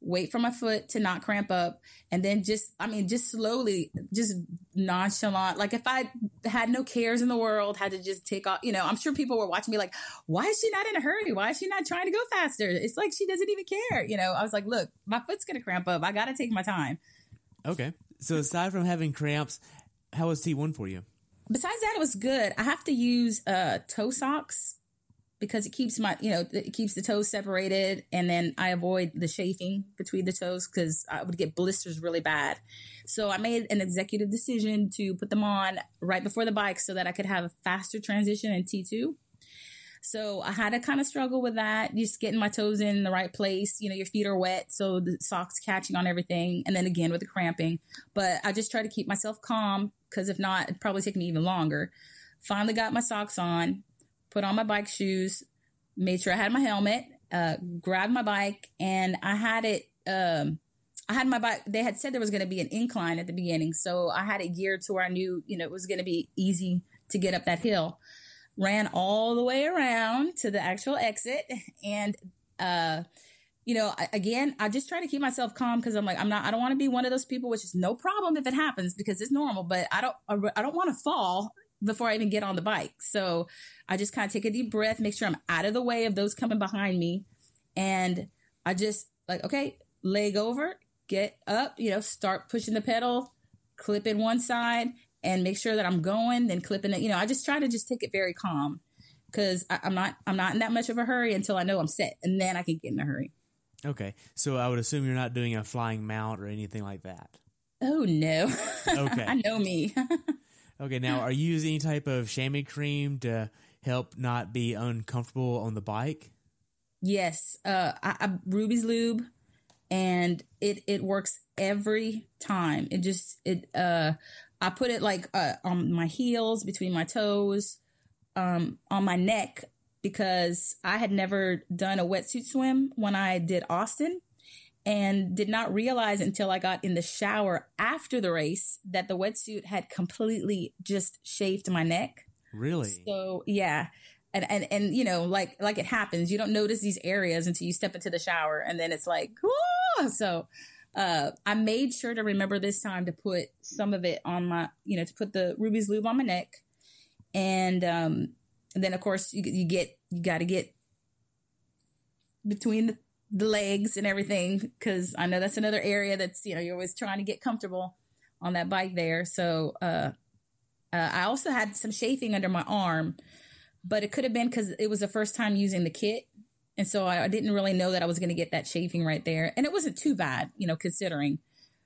wait for my foot to not cramp up, and then just, I mean, just slowly, just nonchalant. Like if I had no cares in the world, had to just take off, you know, I'm sure people were watching me like, why is she not in a hurry? Why is she not trying to go faster? It's like she doesn't even care. You know, I was like, look, my foot's going to cramp up. I got to take my time. Okay. So aside from having cramps, how was T1 for you? Besides that, it was good. I have to use uh, toe socks because it keeps my, you know, it keeps the toes separated. And then I avoid the chafing between the toes because I would get blisters really bad. So I made an executive decision to put them on right before the bike so that I could have a faster transition in T2. So I had to kind of struggle with that, just getting my toes in the right place. You know, your feet are wet, so the socks catching on everything. And then again with the cramping. But I just try to keep myself calm because if not, it'd probably take me even longer. Finally got my socks on, put on my bike shoes, made sure I had my helmet, uh, grabbed my bike, and I had it. Um, I had my bike. They had said there was going to be an incline at the beginning, so I had it geared to where I knew, you know, it was going to be easy to get up that hill. Ran all the way around to the actual exit, and uh, you know, again, I just try to keep myself calm because I'm like, I'm not, I don't want to be one of those people, which is no problem if it happens because it's normal, but I don't, I don't want to fall before I even get on the bike. So I just kind of take a deep breath, make sure I'm out of the way of those coming behind me. And I just like, okay, leg over, get up, you know, start pushing the pedal, clip in one side and make sure that I'm going, then clipping it. You know, I just try to just take it very calm because I'm not, I'm not in that much of a hurry until I know I'm set and then I can get in a hurry. Okay. So I would assume you're not doing a flying mount or anything like that. Oh no. Okay. I know me. okay. Now, are you using any type of chamois cream to help not be uncomfortable on the bike? Yes. Uh, I, I Ruby's Lube, and it it works every time. It just it uh, I put it like uh, on my heels, between my toes, um, on my neck because I had never done a wetsuit swim when I did Austin and did not realize until I got in the shower after the race that the wetsuit had completely just shaved my neck. Really? So, yeah. And, and and you know like like it happens you don't notice these areas until you step into the shower and then it's like Whoa! so uh i made sure to remember this time to put some of it on my you know to put the ruby's lube on my neck and um and then of course you, you get you got to get between the, the legs and everything because I know that's another area that's you know you're always trying to get comfortable on that bike there. So uh, uh, I also had some chafing under my arm, but it could have been because it was the first time using the kit. And so I, I didn't really know that I was going to get that chafing right there. And it wasn't too bad, you know, considering.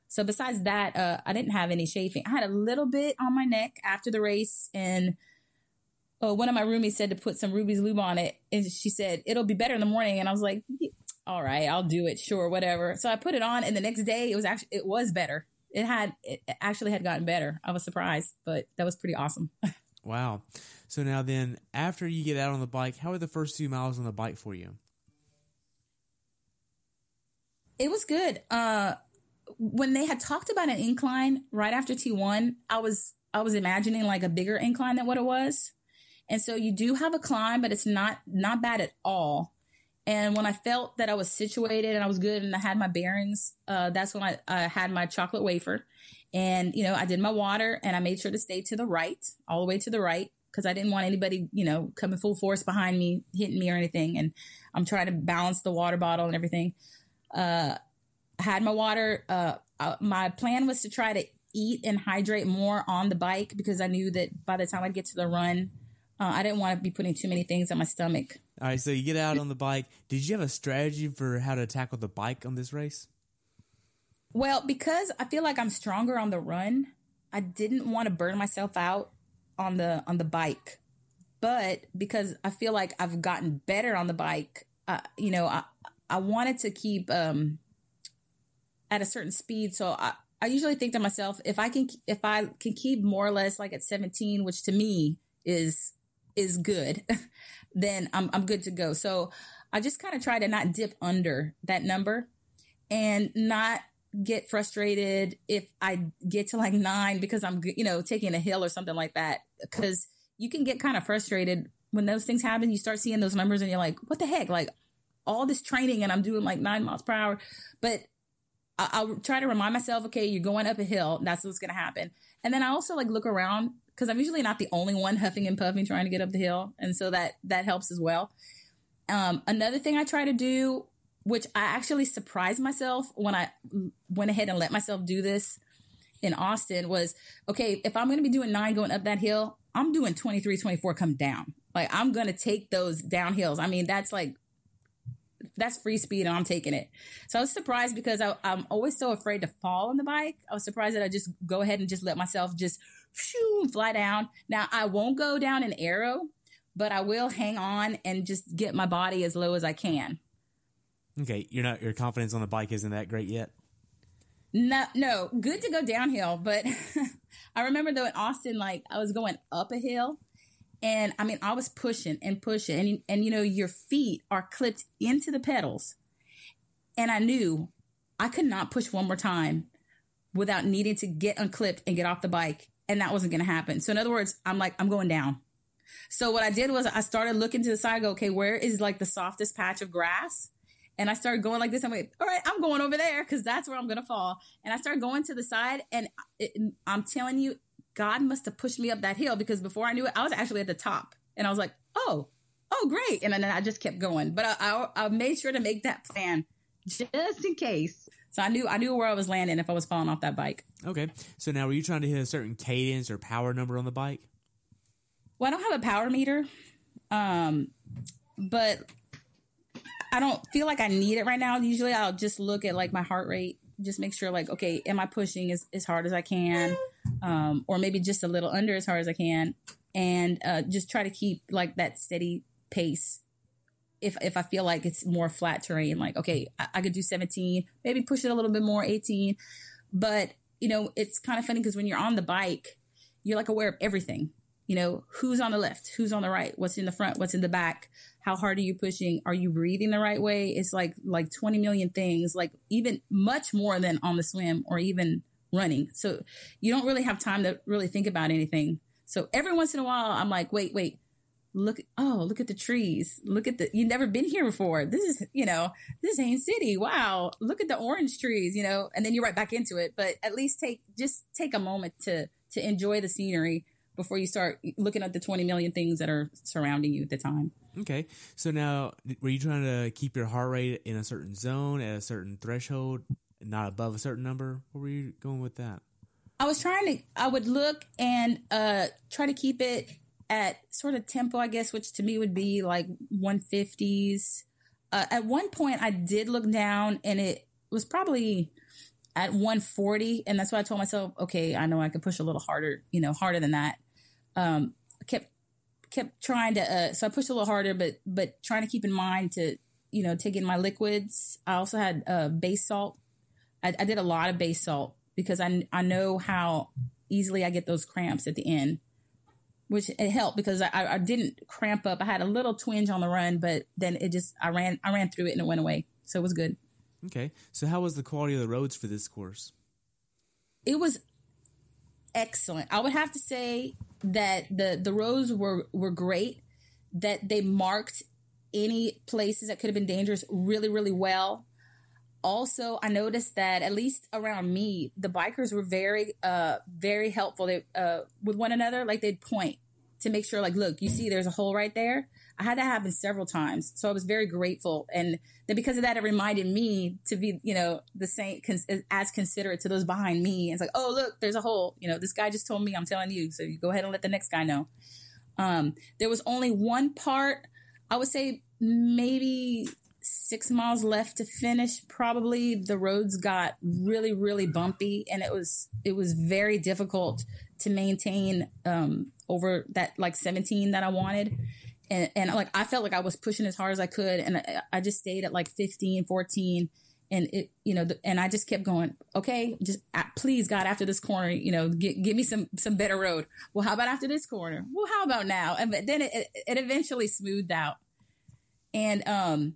So besides that, uh, I didn't have any chafing. I had a little bit on my neck after the race and uh, one of my roomies said to put some Ruby's lube on it, and she said it'll be better in the morning. And I was like, all right, I'll do it, sure, whatever. So I put it on, and the next day it was actually it was better. It had it actually had gotten better. I was surprised, but that was pretty awesome. wow. So now then, after you get out on the bike, how are the first few miles on the bike for you? It was good. Uh, when they had talked about an incline right after T1, I was I was imagining like a bigger incline than what it was. And so you do have a climb, but it's not not bad at all. And when I felt that I was situated and I was good and I had my bearings, uh, that's when I, I had my chocolate wafer. And, you know, I did my water and I made sure to stay to the right, all the way to the right, because I didn't want anybody, you know, coming full force behind me, hitting me or anything. And I'm trying to balance the water bottle and everything. Uh, I had my water. Uh, uh, my plan was to try to eat and hydrate more on the bike because I knew that by the time I get to the run, uh, I didn't want to be putting too many things on my stomach. All right, so you get out on the bike. Did you have a strategy for how to tackle the bike on this race? Well, because I feel like I'm stronger on the run, I didn't want to burn myself out on the on the bike. But because I feel like I've gotten better on the bike, uh, you know, I I wanted to keep um, at a certain speed, so I I usually think to myself, if I can, if I can keep more or less like at 17, which to me is, is good, then I'm, I'm good to go. So I just kind of try to not dip under that number and not get frustrated if I get to like nine because I'm, you know, taking a hill or something like that. Cause you can get kind of frustrated when those things happen. You start seeing those numbers and you're like, what the heck? Like all this training and I'm doing like nine miles per hour. But I'll try to remind myself, okay, you're going up a hill. That's what's going to happen. And then I also like look around because I'm usually not the only one huffing and puffing trying to get up the hill. And so that, that helps as well. Um, another thing I try to do, which I actually surprised myself when I went ahead and let myself do this in Austin was, okay, if I'm going to be doing nine going up that hill, I'm doing 23, 24 come down. Like I'm going to take those downhills. I mean, that's like that's free speed and I'm taking it. So I was surprised because I, am always so afraid to fall on the bike. I was surprised that I just go ahead and just let myself just shoo, fly down. Now I won't go down an aero, but I will hang on and just get my body as low as I can. Okay, you're not your confidence on the bike isn't that great yet. No, no, good to go downhill, but I remember though in Austin, like I was going up a hill and I mean, I was pushing and pushing, and and you know, your feet are clipped into the pedals, and I knew I could not push one more time without needing to get unclipped and get off the bike, and that wasn't going to happen. So in other words, I'm like, I'm going down. So what I did was I started looking to the side. Go, okay, where is like the softest patch of grass? And I started going like this. I'm like, all right, I'm going over there because that's where I'm going to fall. And I started going to the side, and it, I'm telling you, God must have pushed me up that hill because before I knew it, I was actually at the top. And I was like, oh, oh, great. And then I just kept going. But I, I, I made sure to make that plan just in case. So I knew I knew where I was landing if I was falling off that bike. Okay. So now were you trying to hit a certain cadence or power number on the bike? Well, I don't have a power meter. Um, but I don't feel like I need it right now. Usually I'll just look at like my heart rate, just make sure like, okay, am I pushing as, as hard as I can? um, or maybe just a little under as hard as I can, and uh, just try to keep like that steady pace. If if I feel like it's more flat terrain, like okay, I, I could do 17, maybe push it a little bit more, 18. But you know, it's kind of funny because when you're on the bike, you're like aware of everything. You know, who's on the left, who's on the right, what's in the front, what's in the back, how hard are you pushing? Are you breathing the right way? It's like like 20 million things, like even much more than on the swim or even running. So you don't really have time to really think about anything. So every once in a while, I'm like, wait, wait, look, oh, look at the trees. Look at the, you've never been here before. This is, you know, this ain't City. Wow. Look at the orange trees, you know, and then you're right back into it. But at least take, just take a moment to, to enjoy the scenery before you start looking at the 20 million things that are surrounding you at the time. Okay. So now, were you trying to keep your heart rate in a certain zone at a certain threshold not above a certain number? Where were you going with that? I was trying to. I would look and uh, try to keep it at sort of tempo, I guess, which to me would be like 150s. Uh, at one point, I did look down, and it was probably at 140, and that's why I told myself, okay, I know I could push a little harder, you know, harder than that. Um, kept kept trying to, uh, so I pushed a little harder, but but trying to keep in mind to, you know, take in my liquids. I also had uh, base salt I, I did a lot of base salt because I, I know how easily I get those cramps at the end, which it helped because I, I didn't cramp up. I had a little twinge on the run, but then it just, I ran, I ran through it and it went away. So it was good. Okay. So how was the quality of the roads for this course? It was excellent. I would have to say that the, the roads were, were great, that they marked any places that could have been dangerous really, really well also i noticed that at least around me the bikers were very uh very helpful. They, uh with one another like they'd point to make sure like look you see there's a hole right there? I had that happen several times so i was very grateful. And then because of that it reminded me to be you know the same as considerate to those behind me. It's like oh look there's a hole. You know this guy just told me i'm telling you so you go ahead and let the next guy know. Um there was only one part i would say maybe six miles left to finish probably the roads got really really bumpy and it was it was very difficult to maintain um over that like 17 that i wanted and, and like i felt like i was pushing as hard as i could and I, I just stayed at like 15 14 and it, you know, and I just kept going. Okay, just please, God, after this corner, you know, get, give me some some better road. Well, how about after this corner? Well, how about now? And then it, it, it eventually smoothed out. And um,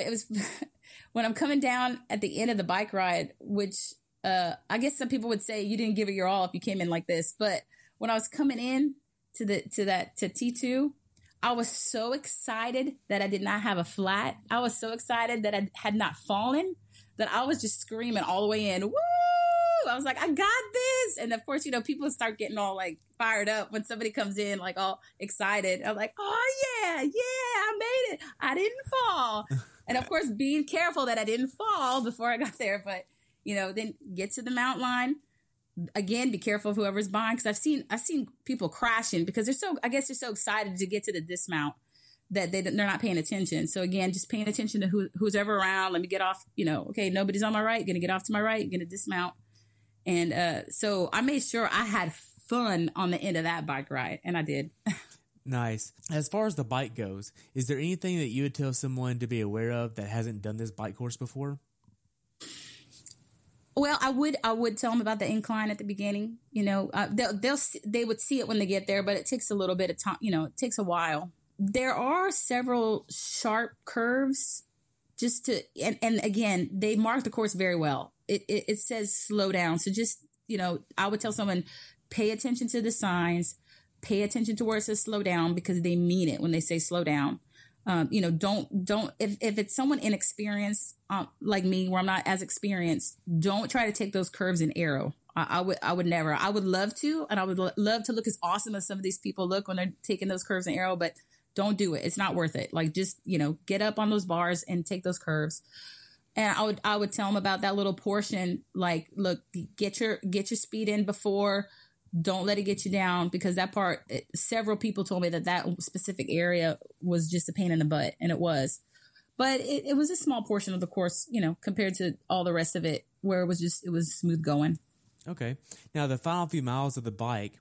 it was when I'm coming down at the end of the bike ride, which uh, I guess some people would say you didn't give it your all if you came in like this, but when I was coming in to the to that to T two, I was so excited that I did not have a flat. I was so excited that I had not fallen that I was just screaming all the way in. Woo! I was like, I got this. And of course, you know, people start getting all like fired up when somebody comes in, like all excited. I'm like, oh yeah, yeah, I made it. I didn't fall. and of course, being careful that I didn't fall before I got there. But, you know, then get to the mount line. Again be careful of whoever's buying because i've seen i've seen people crashing because they're so i guess they're so excited to get to the dismount that they, they're not paying attention. So again just paying attention to who, who's ever around. Let me get off you know okay nobody's on my right gonna get off to my right gonna dismount. And uh, so i made sure i had fun on the end of that bike ride and i did nice as far as the bike goes is there anything that you would tell someone to be aware of that hasn't done this bike course before well, I would I would tell them about the incline at the beginning. You know, uh, they'll, they'll they would see it when they get there, but it takes a little bit of time. You know, it takes a while. There are several sharp curves, just to and, and again they mark the course very well. It, it it says slow down, so just you know I would tell someone pay attention to the signs, pay attention to where it says slow down because they mean it when they say slow down um, you know, don't don't if if it's someone inexperienced um, like me, where I'm not as experienced, don't try to take those curves in aero. I, I would I would never. I would love to, and I would lo- love to look as awesome as some of these people look when they're taking those curves in aero, but don't do it. It's not worth it. Like just you know, get up on those bars and take those curves. And I would I would tell them about that little portion. Like, look, get your get your speed in before don't let it get you down because that part several people told me that that specific area was just a pain in the butt and it was. But it, it was a small portion of the course you know compared to all the rest of it where it was just it was smooth going. Okay. Now the final few miles of the bike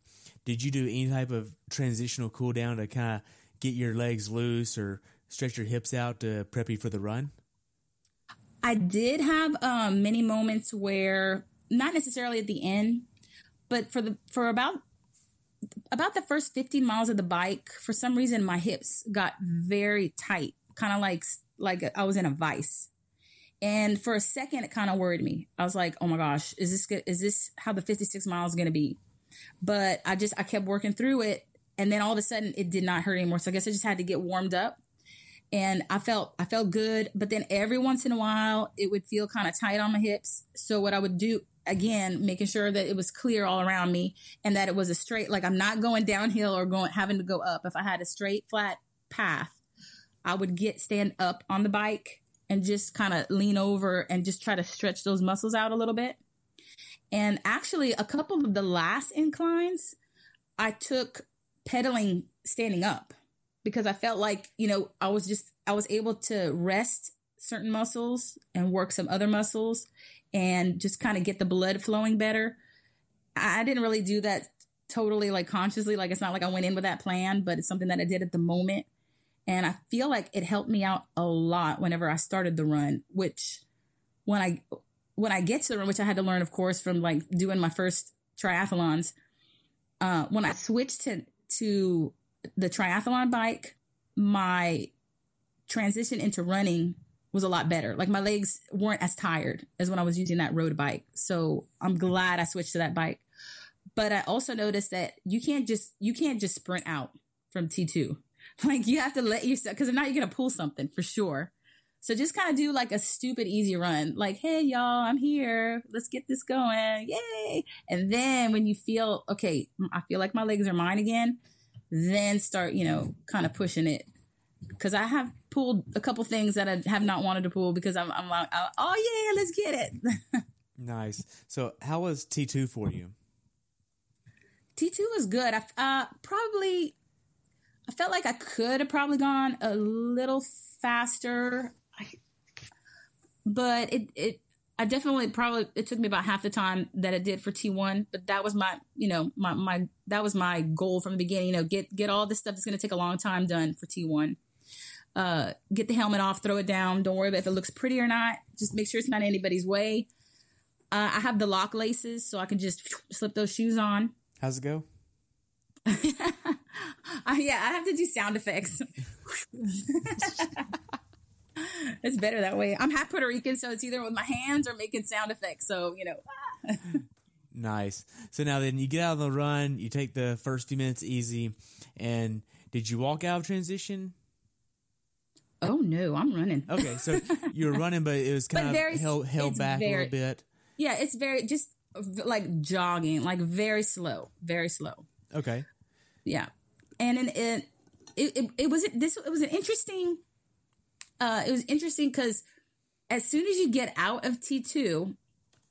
did you do any type of transitional cool down to kind of get your legs loose or stretch your hips out to prep you for the run? I did have um, many moments where not necessarily at the end but for the for about about the first 15 miles of the bike, for some reason my hips got very tight, kind of like like I was in a vice. And for a second, it kind of worried me. I was like, "Oh my gosh, is this good? Is this how the 56 miles going to be?" But I just I kept working through it, and then all of a sudden, it did not hurt anymore. So I guess I just had to get warmed up, and I felt I felt good. But then every once in a while, it would feel kind of tight on my hips. So what I would do again making sure that it was clear all around me and that it was a straight like i'm not going downhill or going having to go up. If i had a straight flat path i would get stand up on the bike and just kind of lean over and just try to stretch those muscles out a little bit. And actually a couple of the last inclines i took pedaling standing up because i felt like you know i was just i was able to rest certain muscles and work some other muscles and just kind of get the blood flowing better. I didn't really do that totally like consciously. Like it's not like I went in with that plan, but it's something that I did at the moment. And I feel like it helped me out a lot whenever I started the run, which when I when I get to the run, which I had to learn, of course, from like doing my first triathlons. Uh, when I switched to to the triathlon bike, my transition into running was a lot better. Like my legs weren't as tired as when I was using that road bike. So I'm glad I switched to that bike. But I also noticed that you can't just you can't just sprint out from T2. Like you have to let yourself because if not you're gonna pull something for sure. So just kind of do like a stupid easy run. Like, hey y'all, I'm here. Let's get this going. Yay. And then when you feel okay, I feel like my legs are mine again, then start, you know, kind of pushing it. Cause I have pulled a couple things that I have not wanted to pull because I'm, I'm like, oh yeah, let's get it. nice. So how was T2 for you? T2 was good. I uh, probably, I felt like I could have probably gone a little faster, but it, it, I definitely probably, it took me about half the time that it did for T1, but that was my, you know, my, my, that was my goal from the beginning, you know, get, get all this stuff that's going to take a long time done for T1 Uh, get the helmet off, throw it down. Don't worry about if it looks pretty or not. Just make sure it's not in anybody's way. Uh, I have the lock laces, so I can just slip those shoes on. How's it go? Uh, yeah, I have to do sound effects. it's better that way. I'm half Puerto Rican, so it's either with my hands or making sound effects. So you know. Nice. So now then you get out on the run, you take the first few minutes easy, and did you walk out of transition? Oh no, I'm running. Okay, so you're running, but it was kind But of very- held, held it's back a little bit. Yeah, it's very just like jogging, like very slow, very slow. Okay. Yeah, and then it it it, it was this it was an interesting. Uh, it was interesting because as soon as you get out of T two,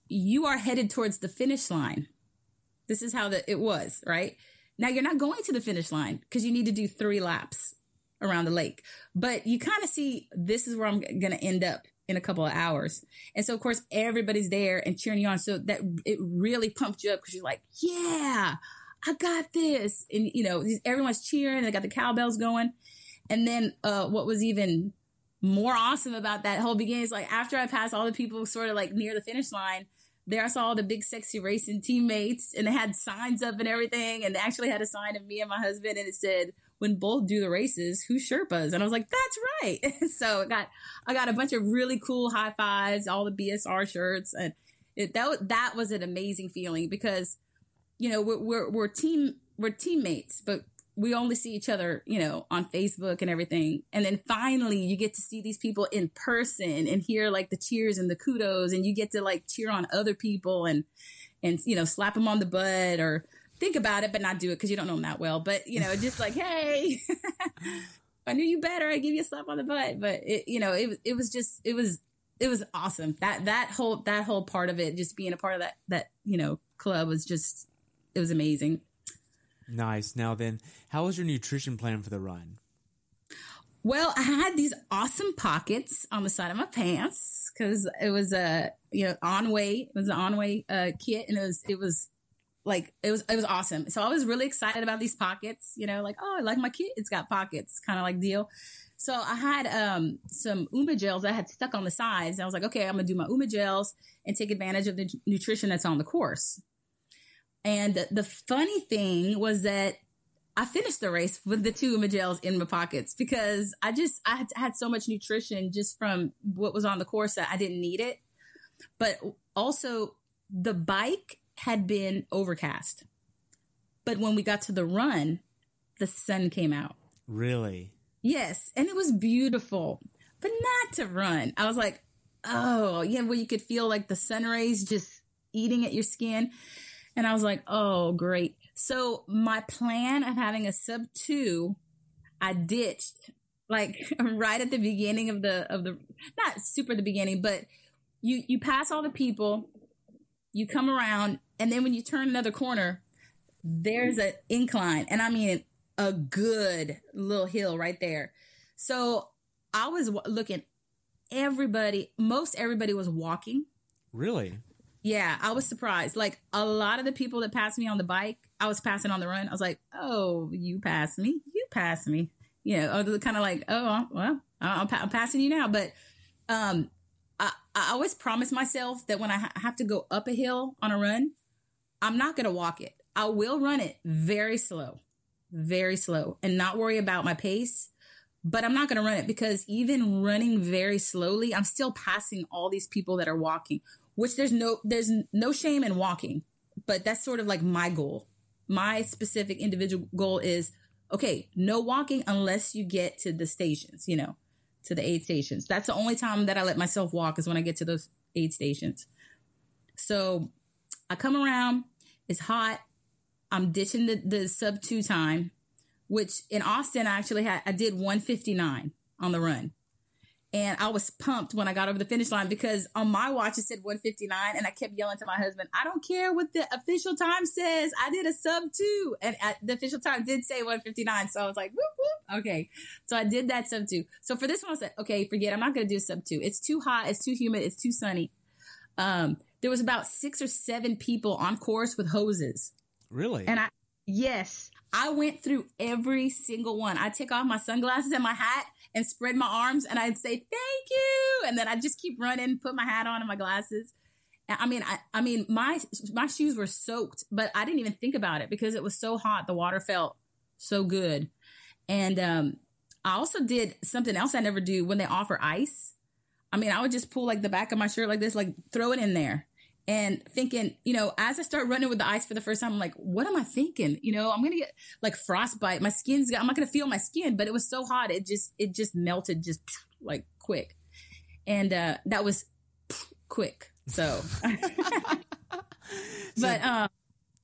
you are headed towards the finish line. This is how the it was right now. You're not going to the finish line because you need to do three laps around the lake, but you kind of see this is where I'm going to end up in a couple of hours. And so, of course, everybody's there and cheering you on. So that it really pumped you up because you're like, yeah, I got this. And, you know, everyone's cheering. They got the cowbells going. And then, uh, what was even more awesome about that whole beginning is like after I passed all the people sort of like near the finish line, there I saw all the big sexy racing teammates and they had signs up and everything. And they actually had a sign of me and my husband and it said, when both do the races, who Sherpas? And I was like, that's right. so I got, I got a bunch of really cool high fives, all the BSR shirts. And it, that, that was an amazing feeling because, you know, we're, we're, we're team, we're teammates, but we only see each other, you know, on Facebook and everything. And then finally you get to see these people in person and hear like the cheers and the kudos and you get to like cheer on other people and, and, you know, slap them on the butt or think about it, but not do it because you don't know them that well. But, you know, just like, hey, I knew you better. I give you a slap on the butt. But it, you know, it, it was just, it was, it was awesome. That, that whole, that whole part of it, just being a part of that, that, you know, club was just, it was amazing. Nice. Now then, how was your nutrition plan for the run? Well, I had these awesome pockets on the side of my pants because it was a you know on way it was an on way uh, kit and it was it was like it was it was awesome. So I was really excited about these pockets. You know, like oh I like my kit. It's got pockets, kind of like deal. So I had um, some Huma gels I had stuck on the sides. I was like, okay, I'm gonna do my Huma gels and take advantage of the nutrition that's on the course. And the, the funny thing was that I finished the race with the two Huma gels in my pockets because I just I had, had so much nutrition just from what was on the course that I didn't need it. But also the bike had been overcast. But when we got to the run, the sun came out. Really? Yes, and it was beautiful, but not to run. I was like, oh, yeah, where you could feel like the sun rays just eating at your skin. And I was like, oh, great. So my plan of having a sub two, I ditched like right at the beginning of the, of the, not super the beginning, but you, you pass all the people, you come around, and then when you turn another corner, there's an incline. And I mean, a good little hill right there. So I was w- looking, everybody, most everybody was walking. Really? Yeah, I was surprised. Like a lot of the people that passed me on the bike, I was passing on the run. I was like, "Oh, you passed me. You passed me." You know, kind of like, "Oh, well, I'm, pa- I'm passing you now." But um, I, I always promise myself that when I ha- have to go up a hill on a run, I'm not going to walk it. I will run it very slow, very slow, and not worry about my pace. But I'm not going to run it because even running very slowly, I'm still passing all these people that are walking which there's no there's no shame in walking but that's sort of like my goal my specific individual goal is okay no walking unless you get to the stations you know to the aid stations that's the only time that i let myself walk is when i get to those aid stations so i come around it's hot i'm ditching the, the sub two time which in austin i actually had i did 159 on the run and I was pumped when I got over the finish line because on my watch it said 159 and I kept yelling to my husband, I don't care what the official time says. I did a sub two and at, the official time did say 159. So I was like, whoop, whoop. Okay. So I did that sub two. So for this one, I said, okay, forget, I'm not going to do a sub two. It's too hot. It's too humid. It's too sunny. Um, there was about six or seven people on course with hoses. Really? And I, yes, I went through every single one. I took off my sunglasses and my hat and spread my arms and I'd say, thank you. And then I'd just keep running, put my hat on and my glasses. I mean, I, I mean, my, my shoes were soaked, but I didn't even think about it because it was so hot. The water felt so good. And, um, I also did something else I never do when they offer ice. I mean, I would just pull like the back of my shirt like this, like throw it in there and thinking, you know, as I start running with the ice for the first time, I'm like, what am I thinking? You know, I'm going to get like frostbite. My skin's, I'm not going to feel my skin, but it was so hot. It just, it just melted just like quick. And, uh, that was quick. So, but, um,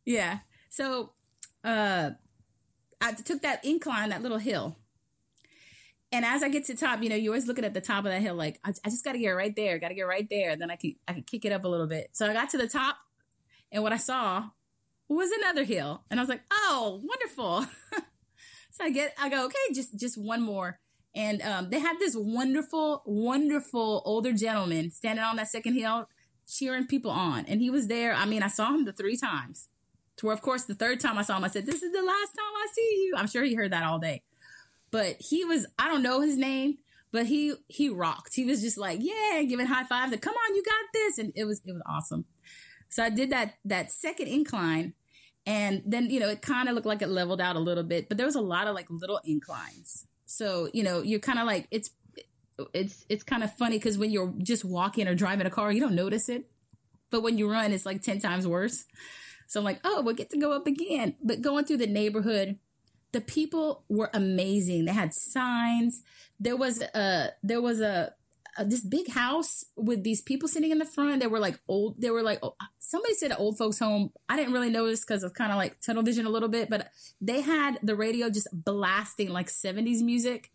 yeah. So, uh, I took that incline, that little hill and as I get to top, you know, you're always looking at the top of that hill, like I, I just got to get right there, got to get right there. Then I can I can kick it up a little bit. So I got to the top, and what I saw was another hill, and I was like, oh, wonderful. so I get, I go, okay, just just one more. And um, they had this wonderful, wonderful older gentleman standing on that second hill, cheering people on, and he was there. I mean, I saw him the three times. To where, of course, the third time I saw him, I said, "This is the last time I see you." I'm sure he heard that all day but he was I don't know his name, but he he rocked. He was just like, yeah, giving high fives and come on, you got this. And it was it was awesome. So I did that that second incline and then, you know, it kind of looked like it leveled out a little bit, but there was a lot of like little inclines. So, you know, you're kind of like it's it's it's kind of funny because when you're just walking or driving a car, you don't notice it. But when you run, it's like 10 times worse. So I'm like, oh, we'll get to go up again. But going through the neighborhood, the people were amazing. They had signs. There was a there was a, a, this big house with these people sitting in the front. They were like old. They were like somebody said an old folks home. I didn't really notice because of kind of like tunnel vision a little bit, but they had the radio just blasting like seventies music.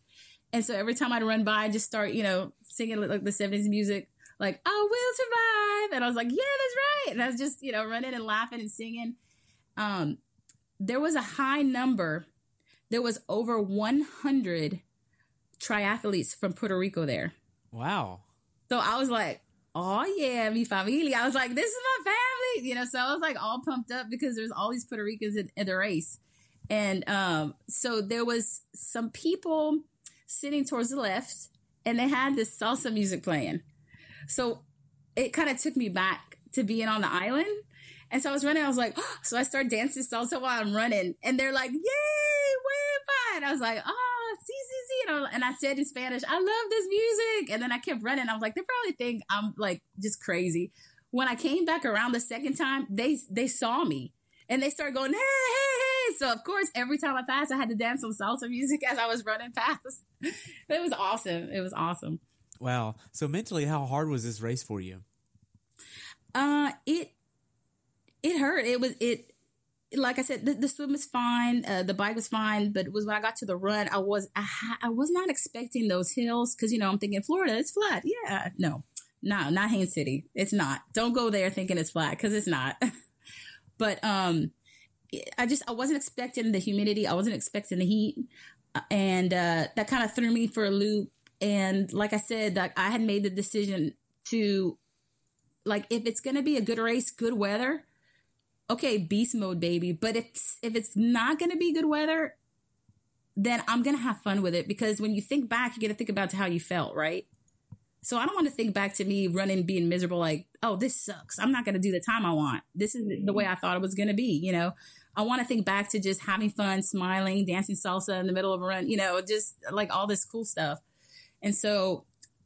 And so every time I'd run by, I'd just start you know singing like the seventies music. Like, I will survive. And I was like, yeah, that's right. And I was just, you know, running and laughing and singing. Um, there was a high number there was over 100 triathletes from Puerto Rico there. Wow. So I was like, oh yeah, mi familia. I was like, this is my family, you know. So I was like all pumped up because there's all these Puerto Ricans in, in the race, and um, so there was some people sitting towards the left, and they had this salsa music playing. So it kind of took me back to being on the island. And so I was running. I was like, oh, so I start dancing salsa while I'm running, and they're like, "Yay, and I was like, oh, see, see, see. And I said in Spanish, I love this music. And then I kept running. I was like, they probably think I'm like just crazy. When I came back around the second time, they they saw me and they started going, hey, hey, hey. So of course, every time I passed, I had to dance some salsa music as I was running past. it was awesome. It was awesome. Wow. So mentally, how hard was this race for you? Uh, it it hurt. It was it like I said, the, the swim was fine, uh, the bike was fine, but it was when I got to the run, I was I, I was not expecting those hills because you know I'm thinking Florida, it's flat. Yeah, no, no, not Haines City. It's not. Don't go there thinking it's flat because it's not. but um, I just I wasn't expecting the humidity. I wasn't expecting the heat, uh, and uh, that kind of threw me for a loop. And like I said, that I had made the decision to like if it's gonna be a good race, good weather okay, beast mode, baby. But if if it's not gonna be good weather, then I'm gonna have fun with it because when you think back, you got to think about how you felt, right? So I don't want to think back to me running, being miserable, like, oh, this sucks. I'm not gonna do the time I want. This is the way I thought it was gonna be, you know. I want to think back to just having fun, smiling, dancing salsa in the middle of a run, you know, just like all this cool stuff. And so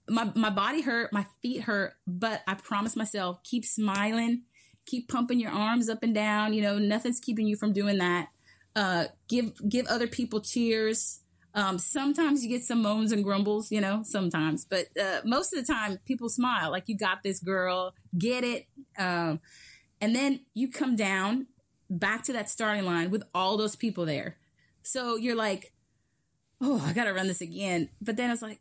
my my body hurt, my feet hurt, but I promised myself keep smiling keep pumping your arms up and down. You know, nothing's keeping you from doing that. Uh, give give other people cheers. Um, sometimes you get some moans and grumbles, you know, sometimes, but uh, most of the time people smile like you got this girl, get it. Um, and then you come down back to that starting line with all those people there. So you're like, oh, I got to run this again. But then it's like,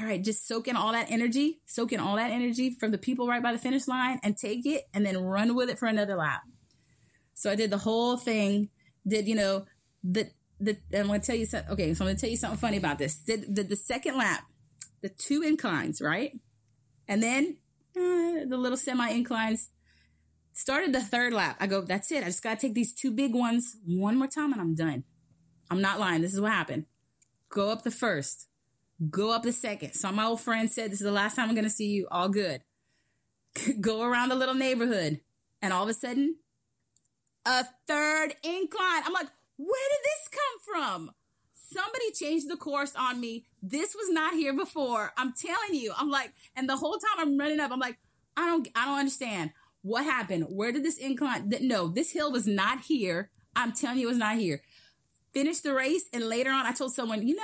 all right, just soak in all that energy, soak in all that energy from the people right by the finish line and take it and then run with it for another lap. So I did the whole thing, did, you know, the, the, I'm going to tell you something. Okay. So I'm going to tell you something funny about this. Did the, the second lap, the two inclines, right? And then uh, the little semi inclines started the third lap. I go, that's it. I just got to take these two big ones one more time and I'm done. I'm not lying. This is what happened. Go up the first Go up the second. So my old friend said, This is the last time I'm going to see you. All good. Go around the little neighborhood. And all of a sudden, a third incline. I'm like, Where did this come from? Somebody changed the course on me. This was not here before. I'm telling you. I'm like, and the whole time I'm running up, I'm like, I don't, I don't understand. What happened? Where did this incline? No, this hill was not here. I'm telling you, it was not here. Finished the race, and later on, I told someone, you know,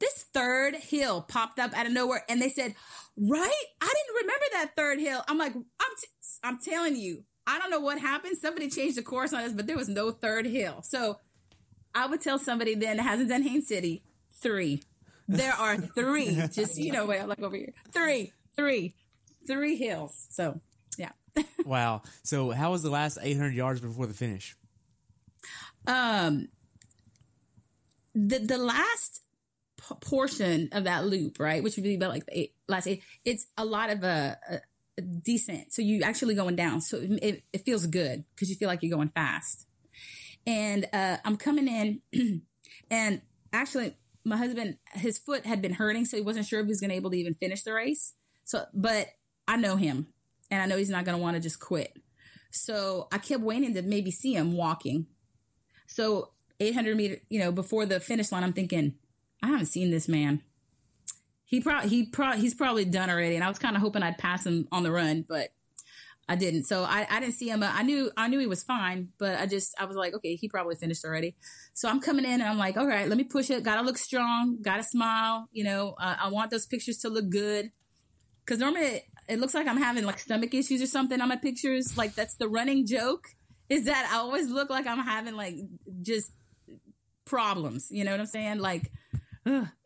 this third hill popped up out of nowhere, and they said, "Right? I didn't remember that third hill." I'm like, "I'm, t- I'm telling you, I don't know what happened. Somebody changed the course on us, but there was no third hill." So, I would tell somebody then that hasn't done Haines City three. There are three. just you know, wait, I'm like over here. Three, three, three hills. So, yeah. wow. So, how was the last 800 yards before the finish? Um, the the last p- portion of that loop, right, which would be about like the eight, last eight, it's a lot of a, a, a descent. So you actually going down. So it, it feels good because you feel like you're going fast. And uh, I'm coming in, and actually, my husband, his foot had been hurting, so he wasn't sure if he was going to able to even finish the race. So, but I know him, and I know he's not going to want to just quit. So I kept waiting to maybe see him walking. So 800 meter, you know, before the finish line, I'm thinking, I haven't seen this man. He probably he pro- he's probably done already, and I was kind of hoping I'd pass him on the run, but I didn't. So I, I didn't see him. I knew I knew he was fine, but I just I was like, okay, he probably finished already. So I'm coming in and I'm like, all right, let me push it. Got to look strong. Got to smile. You know, uh, I want those pictures to look good because normally it, it looks like I'm having like stomach issues or something on my pictures. Like that's the running joke is that I always look like I'm having like just problems. You know what I'm saying? Like,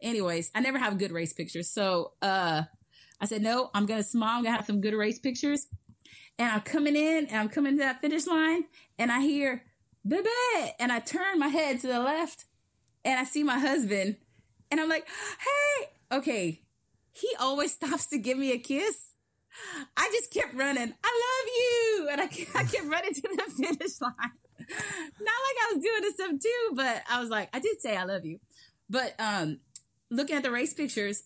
anyways, I never have good race pictures. So, uh, I said, no, I'm to smile. I'm to have some good race pictures. And I'm coming in and I'm coming to that finish line and I hear, baby. And I turn my head to the left and I see my husband and I'm like, hey, okay. He always stops to give me a kiss. I just kept running. I love you. And I, I kept running to the finish line. Not like I was doing this stuff too, but I was like, I did say I love you. But um, looking at the race pictures,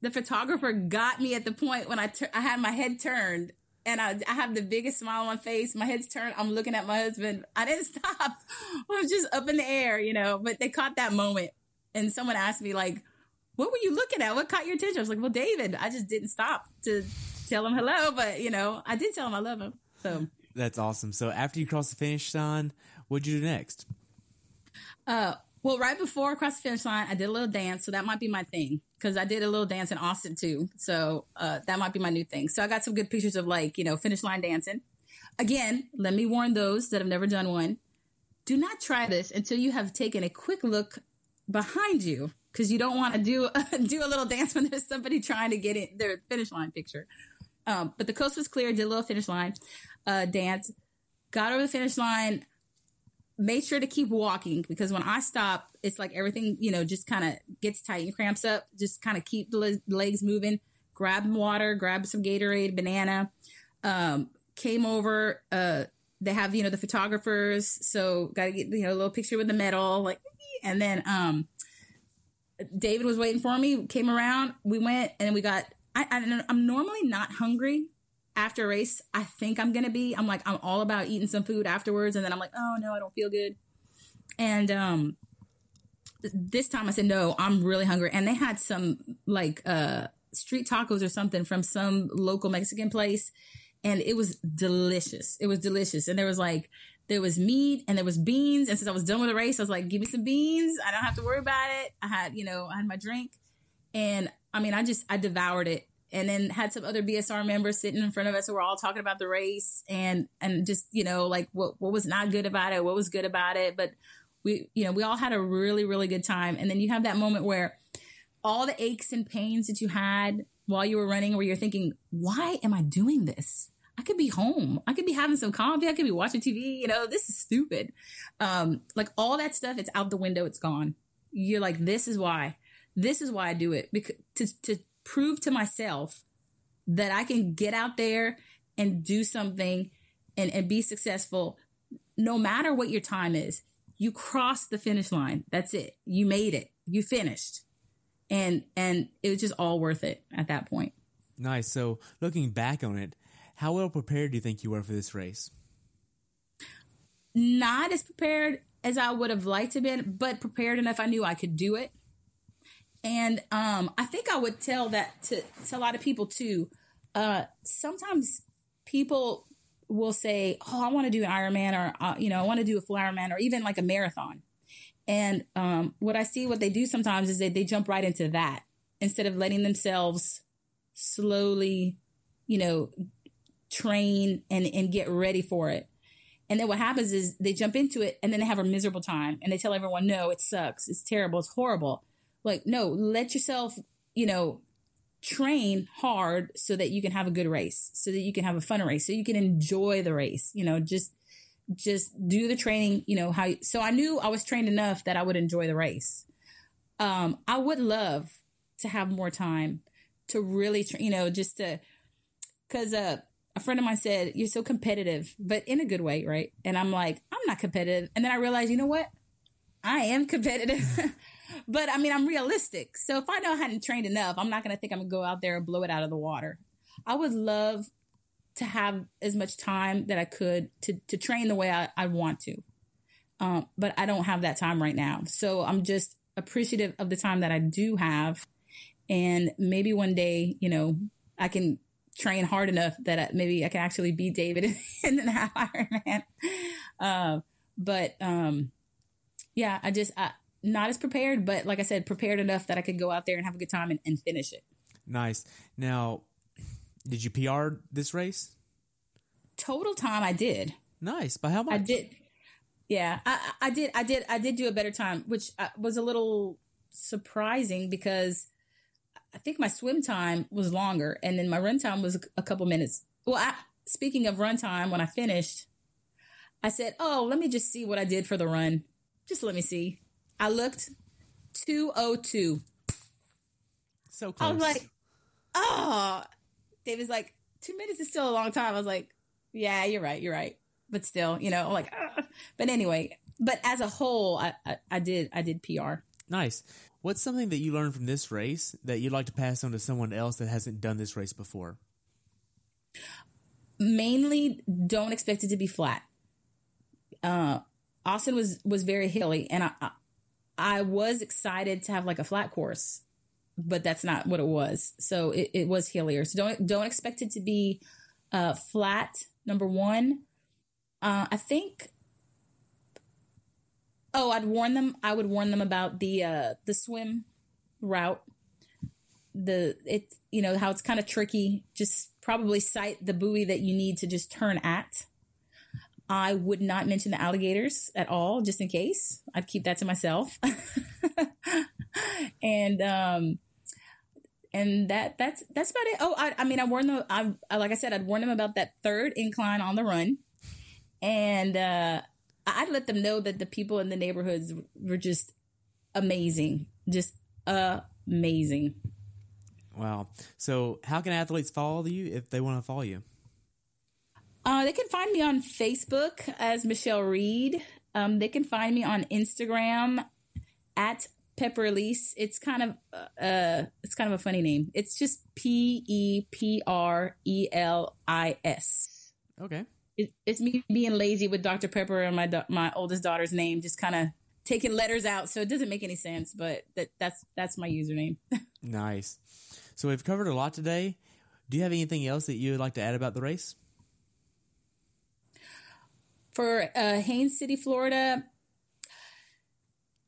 the photographer got me at the point when I tur- I had my head turned and I, I have the biggest smile on my face. My head's turned. I'm looking at my husband. I didn't stop. I was just up in the air, you know, but they caught that moment. And someone asked me, like, what were you looking at? What caught your attention? I was like, well, David, I just didn't stop to tell him hello, but you know, I did tell him I love him. So That's awesome. So after you cross the finish line, what'd you do next? Uh, well, right before across the finish line, I did a little dance, so that might be my thing because I did a little dance in Austin too. So uh, that might be my new thing. So I got some good pictures of like you know finish line dancing. Again, let me warn those that have never done one: do not try this until you have taken a quick look behind you because you don't want to do do a little dance when there's somebody trying to get in their finish line picture. Um, but the coast was clear. Did a little finish line uh, dance. Got over the finish line made sure to keep walking because when I stop, it's like everything, you know, just kind of gets tight and cramps up. Just kind of keep the le- legs moving. Grab water, grab some Gatorade, banana. Um, came over. Uh, they have, you know, the photographers. So got to get, you know, a little picture with the medal. Like, and then, um, David was waiting for me, came around. We went and we got, I, I, I'm normally not hungry after race, I think I'm gonna be. I'm like, I'm all about eating some food afterwards, and then I'm like, oh no, I don't feel good. And um, this time I said, no, I'm really hungry. And they had some like uh street tacos or something from some local Mexican place, and it was delicious. It was delicious, and there was like there was meat and there was beans. And since I was done with the race, I was like, give me some beans. I don't have to worry about it. I had, you know, I had my drink, and I mean, I just I devoured it and then had some other BSR members sitting in front of us who were all talking about the race and and just you know like what what was not good about it, what was good about it, but we you know we all had a really really good time. And then you have that moment where all the aches and pains that you had while you were running, where you're thinking, why am I doing this? I could be home. I could be having some coffee. I could be watching TV. You know, this is stupid. Um, like all that stuff, it's out the window. It's gone. You're like, this is why. This is why I do it because to to prove to myself that I can get out there and do something and, and be successful no matter what your time is. You crossed the finish line. That's it. You made it. You finished. and and it was just all worth it at that point. Nice. So looking back on it, how well prepared do you think you were for this race? Not as prepared as I would have liked to have been, but prepared enough I knew I could do it. And um, I think I would tell that to, to a lot of people too. Uh, sometimes people will say, "Oh, I want to do an Ironman," or uh, you know, "I want to do a full Ironman," or even like a marathon. And um, what I see, what they do sometimes is that they jump right into that instead of letting themselves slowly, you know, train and and get ready for it. And then what happens is they jump into it and then they have a miserable time and they tell everyone, "No, it sucks. It's terrible. It's horrible." Like, no, let yourself, you know, train hard so that you can have a good race, so that you can have a fun race, so you can enjoy the race. You know, just just do the training. You know how. So I knew I was trained enough that I would enjoy the race. Um, I would love to have more time to really, tra- you know, just to, because uh, a friend of mine said you're so competitive, but in a good way, right? And I'm like, I'm not competitive. And then I realized, you know what? I am competitive. but I mean, I'm realistic. So if I know I hadn't trained enough, I'm not going to think I'm going to go out there and blow it out of the water. I would love to have as much time that I could to, to train the way I, I want to. Um, but I don't have that time right now. So I'm just appreciative of the time that I do have. And maybe one day, you know, I can train hard enough that I, maybe I can actually beat David in the half Ironman. Uh, but, um, yeah, I just, I, not as prepared, but like I said, prepared enough that I could go out there and have a good time and, and finish it. Nice. Now, did you PR this race? Total time I did. Nice. By how much? I did. Yeah, I, I did. I did. I did do a better time, which uh, was a little surprising because I think my swim time was longer, and then my run time was a couple minutes. Well, I, speaking of run time, when I finished, I said, "Oh, let me just see what I did for the run. Just let me see." I looked two oh two. So close. I was like, "Oh." David's like, two minutes is still a long time." I was like, "Yeah, you're right. You're right." But still, you know, I'm like, Ugh. but anyway, but as a whole, I, I, I did I did PR. Nice. What's something that you learned from this race that you'd like to pass on to someone else that hasn't done this race before? Mainly, don't expect it to be flat. Uh, Austin was was very hilly, and I, I was excited to have like a flat course, but that's not what it was. So it, it was hillier. So don't don't expect it to be uh, flat. Number one, uh, I think Oh, I'd warn them. I would warn them about the uh the swim route. The it's you know how it's kind of tricky. Just probably sight the buoy that you need to just turn at. I would not mention the alligators at all, just in case. I'd keep that to myself. and um and that that's that's about it. Oh, I, I mean, I warned them. I, like I said, I'd warn them about that third incline on the run, and uh I'd let them know that the people in the neighborhoods were just amazing, just amazing. Wow. So, how can athletes follow you if they want to follow you? Uh, they can find me on Facebook as Michelle Reed. Um, they can find me on Instagram at Pepper Elise. It's kind of uh, it's kind of a funny name. It's just P E P R E L I S. Okay it, it's me being lazy with Dr. Pepper and my my oldest daughter's name, just kind of taking letters out, so it doesn't make any sense. But that that's that's my username. nice. So we've covered a lot today. Do you have anything else that you would like to add about the race? For uh, Haines City, Florida,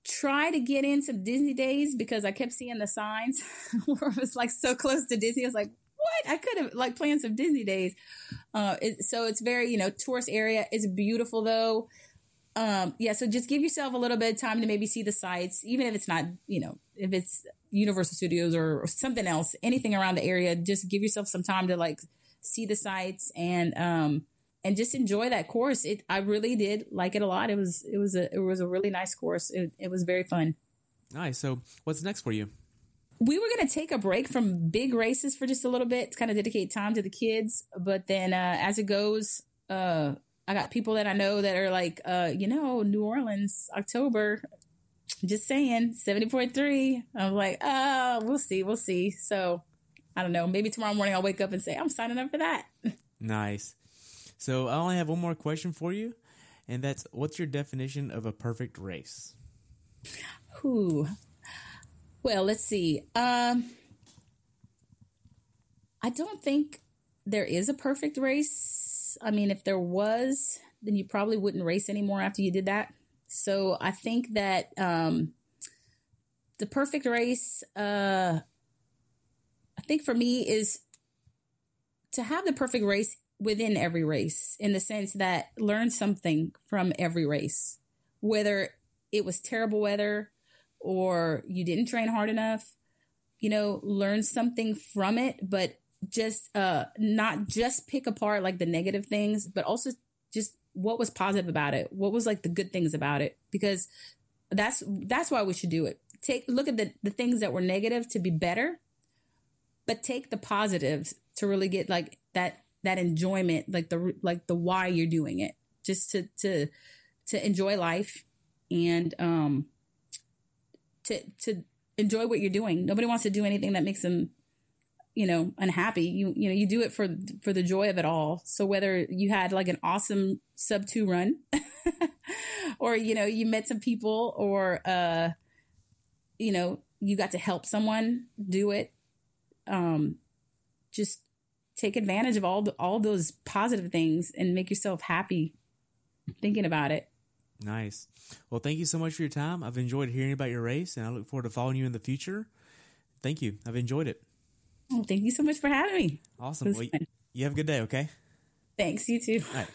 try to get in some Disney days because I kept seeing the signs where it was like so close to Disney. I was like, what? I could have like planned some Disney days. Uh, it, so it's very, you know, tourist area. It's beautiful though. Um, yeah. So just give yourself a little bit of time to maybe see the sights, even if it's not, you know, if it's Universal Studios or, or something else, anything around the area. Just give yourself some time to like see the sights and um, and just enjoy that course. It I really did like it a lot. It was it was a it was a really nice course. It, it was very fun. Nice. So what's next for you? we were going to take a break from big races for just a little bit to kind of dedicate time to the kids. But then uh, as it goes, uh, I got people that I know that are like, uh, you know, New Orleans, October, just saying, 70.3. I'm like, oh, we'll see, we'll see. So I don't know. Maybe tomorrow morning I'll wake up and say, I'm signing up for that. Nice. So I only have one more question for you, and that's what's your definition of a perfect race? Who? Well, let's see. Um, I don't think there is a perfect race. I mean, if there was, then you probably wouldn't race anymore after you did that. So I think that um, the perfect race, uh, I think for me, is to have the perfect race within every race in the sense that learn something from every race, whether it was terrible weather or you didn't train hard enough, you know, learn something from it, but just uh not just pick apart like the negative things, but also just what was positive about it what was like the good things about it because that's that's why we should do it. Take look at the the things that were negative to be better but take the positives to really get like that that enjoyment like the like the why you're doing it just to to to enjoy life and um to to enjoy what you're doing. Nobody wants to do anything that makes them you know unhappy. You you know you do it for for the joy of it all. So whether you had like an awesome sub 2 run or you know you met some people or uh you know you got to help someone do it um just take advantage of all the, all those positive things and make yourself happy thinking about it Nice. Well, thank you so much for your time. I've enjoyed hearing about your race, and I look forward to following you in the future. Thank you. I've enjoyed it. oh, thank you so much for having me Awesome. Well, you have a good day, okay? thanks you too right.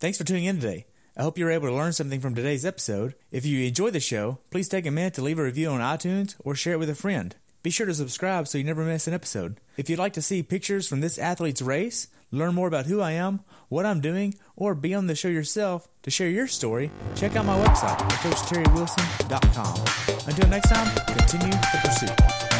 Thanks for tuning in today. I hope you were able to learn something from today's episode. If you enjoyed the show, please take a minute to leave a review on iTunes or share it with a friend. Be sure to subscribe so you never miss an episode. If you'd like to see pictures from this athlete's race, learn more about who I am, what I'm doing, or be on the show yourself to share your story, check out my website at CoachTerryWilson.com. Until next time, continue the pursuit.